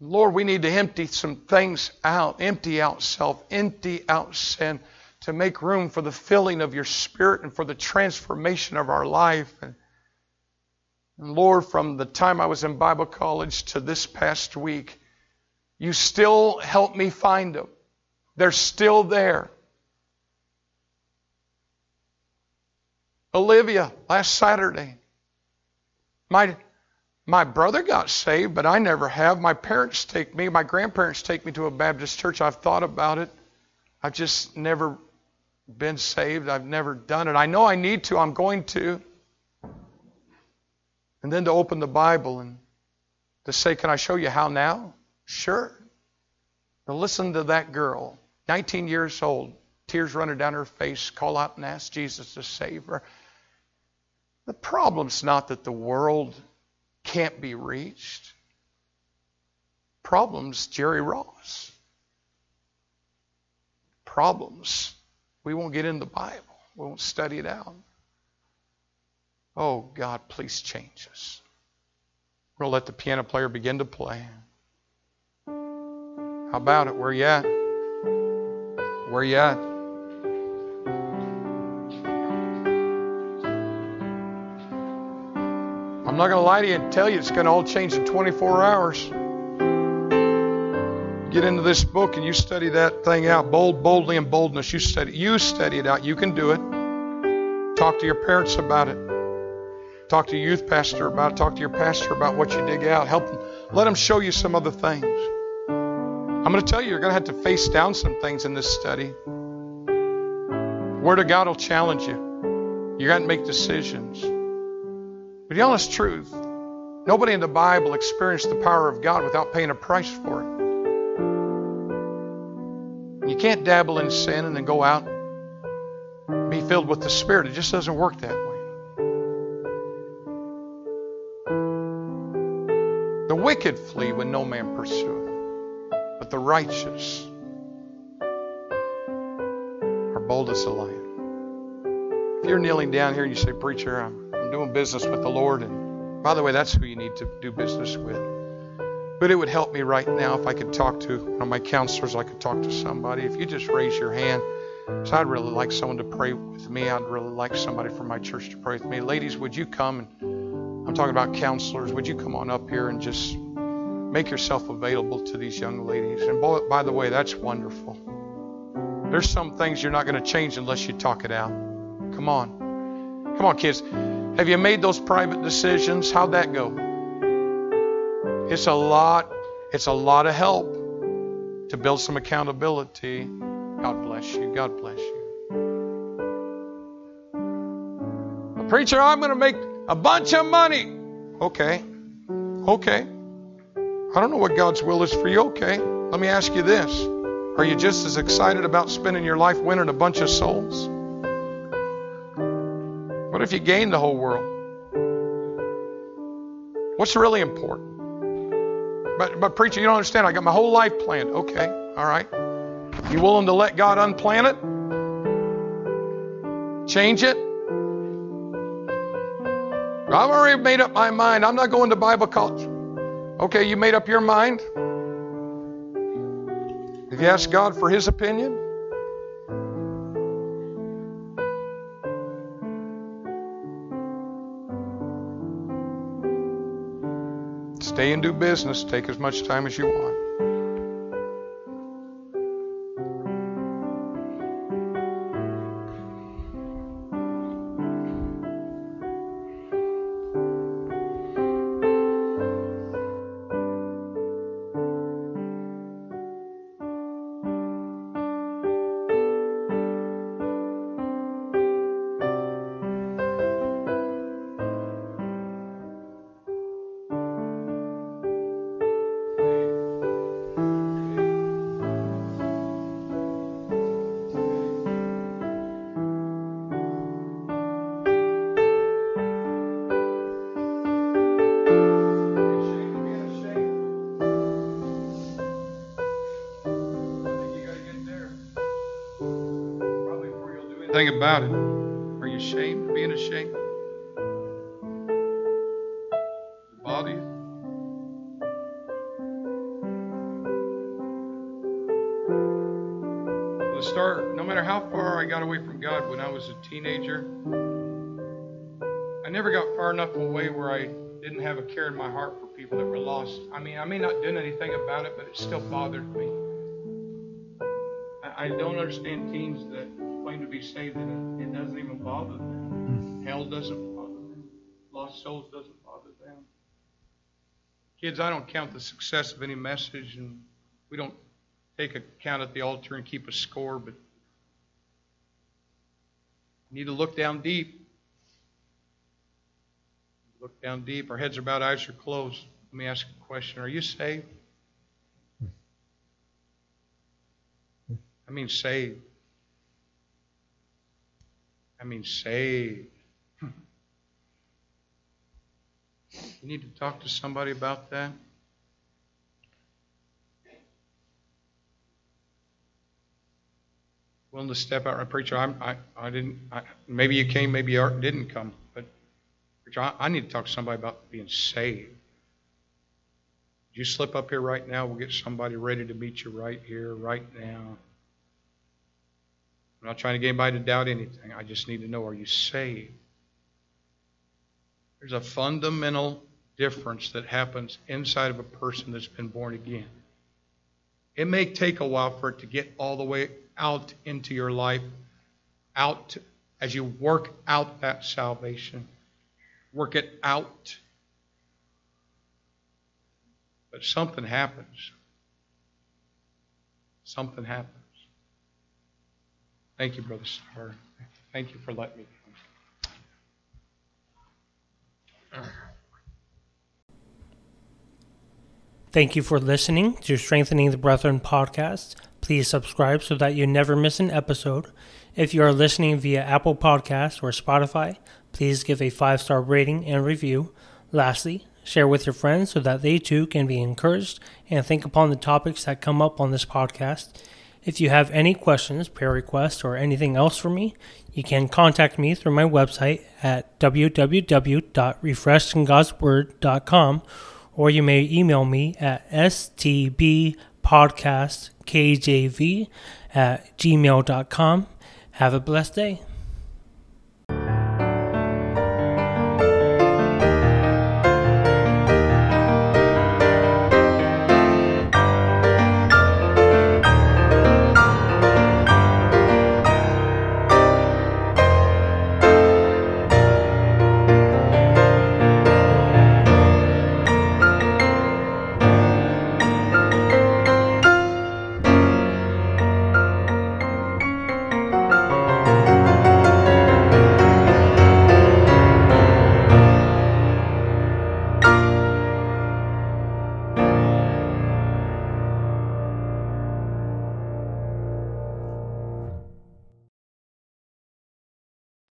Lord, we need to empty some things out, empty out self, empty out sin to make room for the filling of your Spirit and for the transformation of our life. And Lord, from the time I was in Bible college to this past week, you still help me find them. They're still there. Olivia, last Saturday, my, my brother got saved, but I never have. My parents take me, my grandparents take me to a Baptist church. I've thought about it. I've just never been saved. I've never done it. I know I need to. I'm going to. And then to open the Bible and to say, Can I show you how now? Sure. Now listen to that girl, 19 years old, tears running down her face, call out and ask Jesus to save her. The problem's not that the world can't be reached. Problems, Jerry Ross. Problems. We won't get in the Bible. We won't study it out. Oh, God, please change us. We'll let the piano player begin to play. How about it? Where you at? Where you at? Not going to lie to you and tell you it's going to all change in 24 hours. Get into this book and you study that thing out. Bold, boldly, and boldness. You study. You study it out. You can do it. Talk to your parents about it. Talk to your youth pastor about it. Talk to your pastor about what you dig out. Help them. Let them show you some other things. I'm going to tell you, you're going to have to face down some things in this study. Word of God will challenge you. You got to make decisions. But the honest truth, nobody in the Bible experienced the power of God without paying a price for it. You can't dabble in sin and then go out and be filled with the Spirit. It just doesn't work that way. The wicked flee when no man pursueth, but the righteous are bold as a lion. If you're kneeling down here and you say, Preacher, I'm, doing business with the Lord, and by the way, that's who you need to do business with. But it would help me right now if I could talk to one of my counselors, I could talk to somebody. If you just raise your hand, so I'd really like someone to pray with me. I'd really like somebody from my church to pray with me. Ladies, would you come and I'm talking about counselors. Would you come on up here and just make yourself available to these young ladies? And by the way, that's wonderful. There's some things you're not going to change unless you talk it out. Come on. Come on, kids. Have you made those private decisions? How'd that go? It's a lot, it's a lot of help to build some accountability. God bless you. God bless you. A Preacher, I'm going to make a bunch of money. Okay. Okay. I don't know what God's will is for you. Okay. Let me ask you this Are you just as excited about spending your life winning a bunch of souls? What if you gain the whole world? What's really important? But, but preacher, you don't understand. I got my whole life planned. Okay, all right. You willing to let God unplan it? Change it? I've already made up my mind. I'm not going to Bible college. Okay, you made up your mind? Have you asked God for His opinion? Stay and do business. Take as much time as you want. It you? The start, no matter how far I got away from God when I was a teenager, I never got far enough away where I didn't have a care in my heart for people that were lost. I mean, I may not done anything about it, but it still bothered me. I, I don't understand teens that claim to be saved and it doesn't even bother them. Hmm. Hell doesn't bother them. Lost souls doesn't. Kids, I don't count the success of any message, and we don't take a count at the altar and keep a score, but you need to look down deep. Look down deep. Our heads are bowed, eyes are closed. Let me ask a question. Are you saved? I mean, saved. I mean, saved. You need to talk to somebody about that. Willing to step out, preacher. I'm, I, I didn't. I, maybe you came, maybe you didn't come, but preacher, I, I need to talk to somebody about being saved. You slip up here right now? We'll get somebody ready to meet you right here, right now. I'm not trying to get anybody to doubt anything. I just need to know are you saved? There's a fundamental difference that happens inside of a person that's been born again. It may take a while for it to get all the way out into your life, out to, as you work out that salvation. Work it out. But something happens. Something happens. Thank you, Brother Starr. Thank you for letting me come. Thank you for listening to Strengthening the Brethren podcast. Please subscribe so that you never miss an episode. If you are listening via Apple Podcasts or Spotify, please give a five star rating and review. Lastly, share with your friends so that they too can be encouraged and think upon the topics that come up on this podcast. If you have any questions, prayer requests, or anything else for me, you can contact me through my website at www.refreshedingodsword.com or you may email me at stbpodcastkjv at gmail.com. Have a blessed day.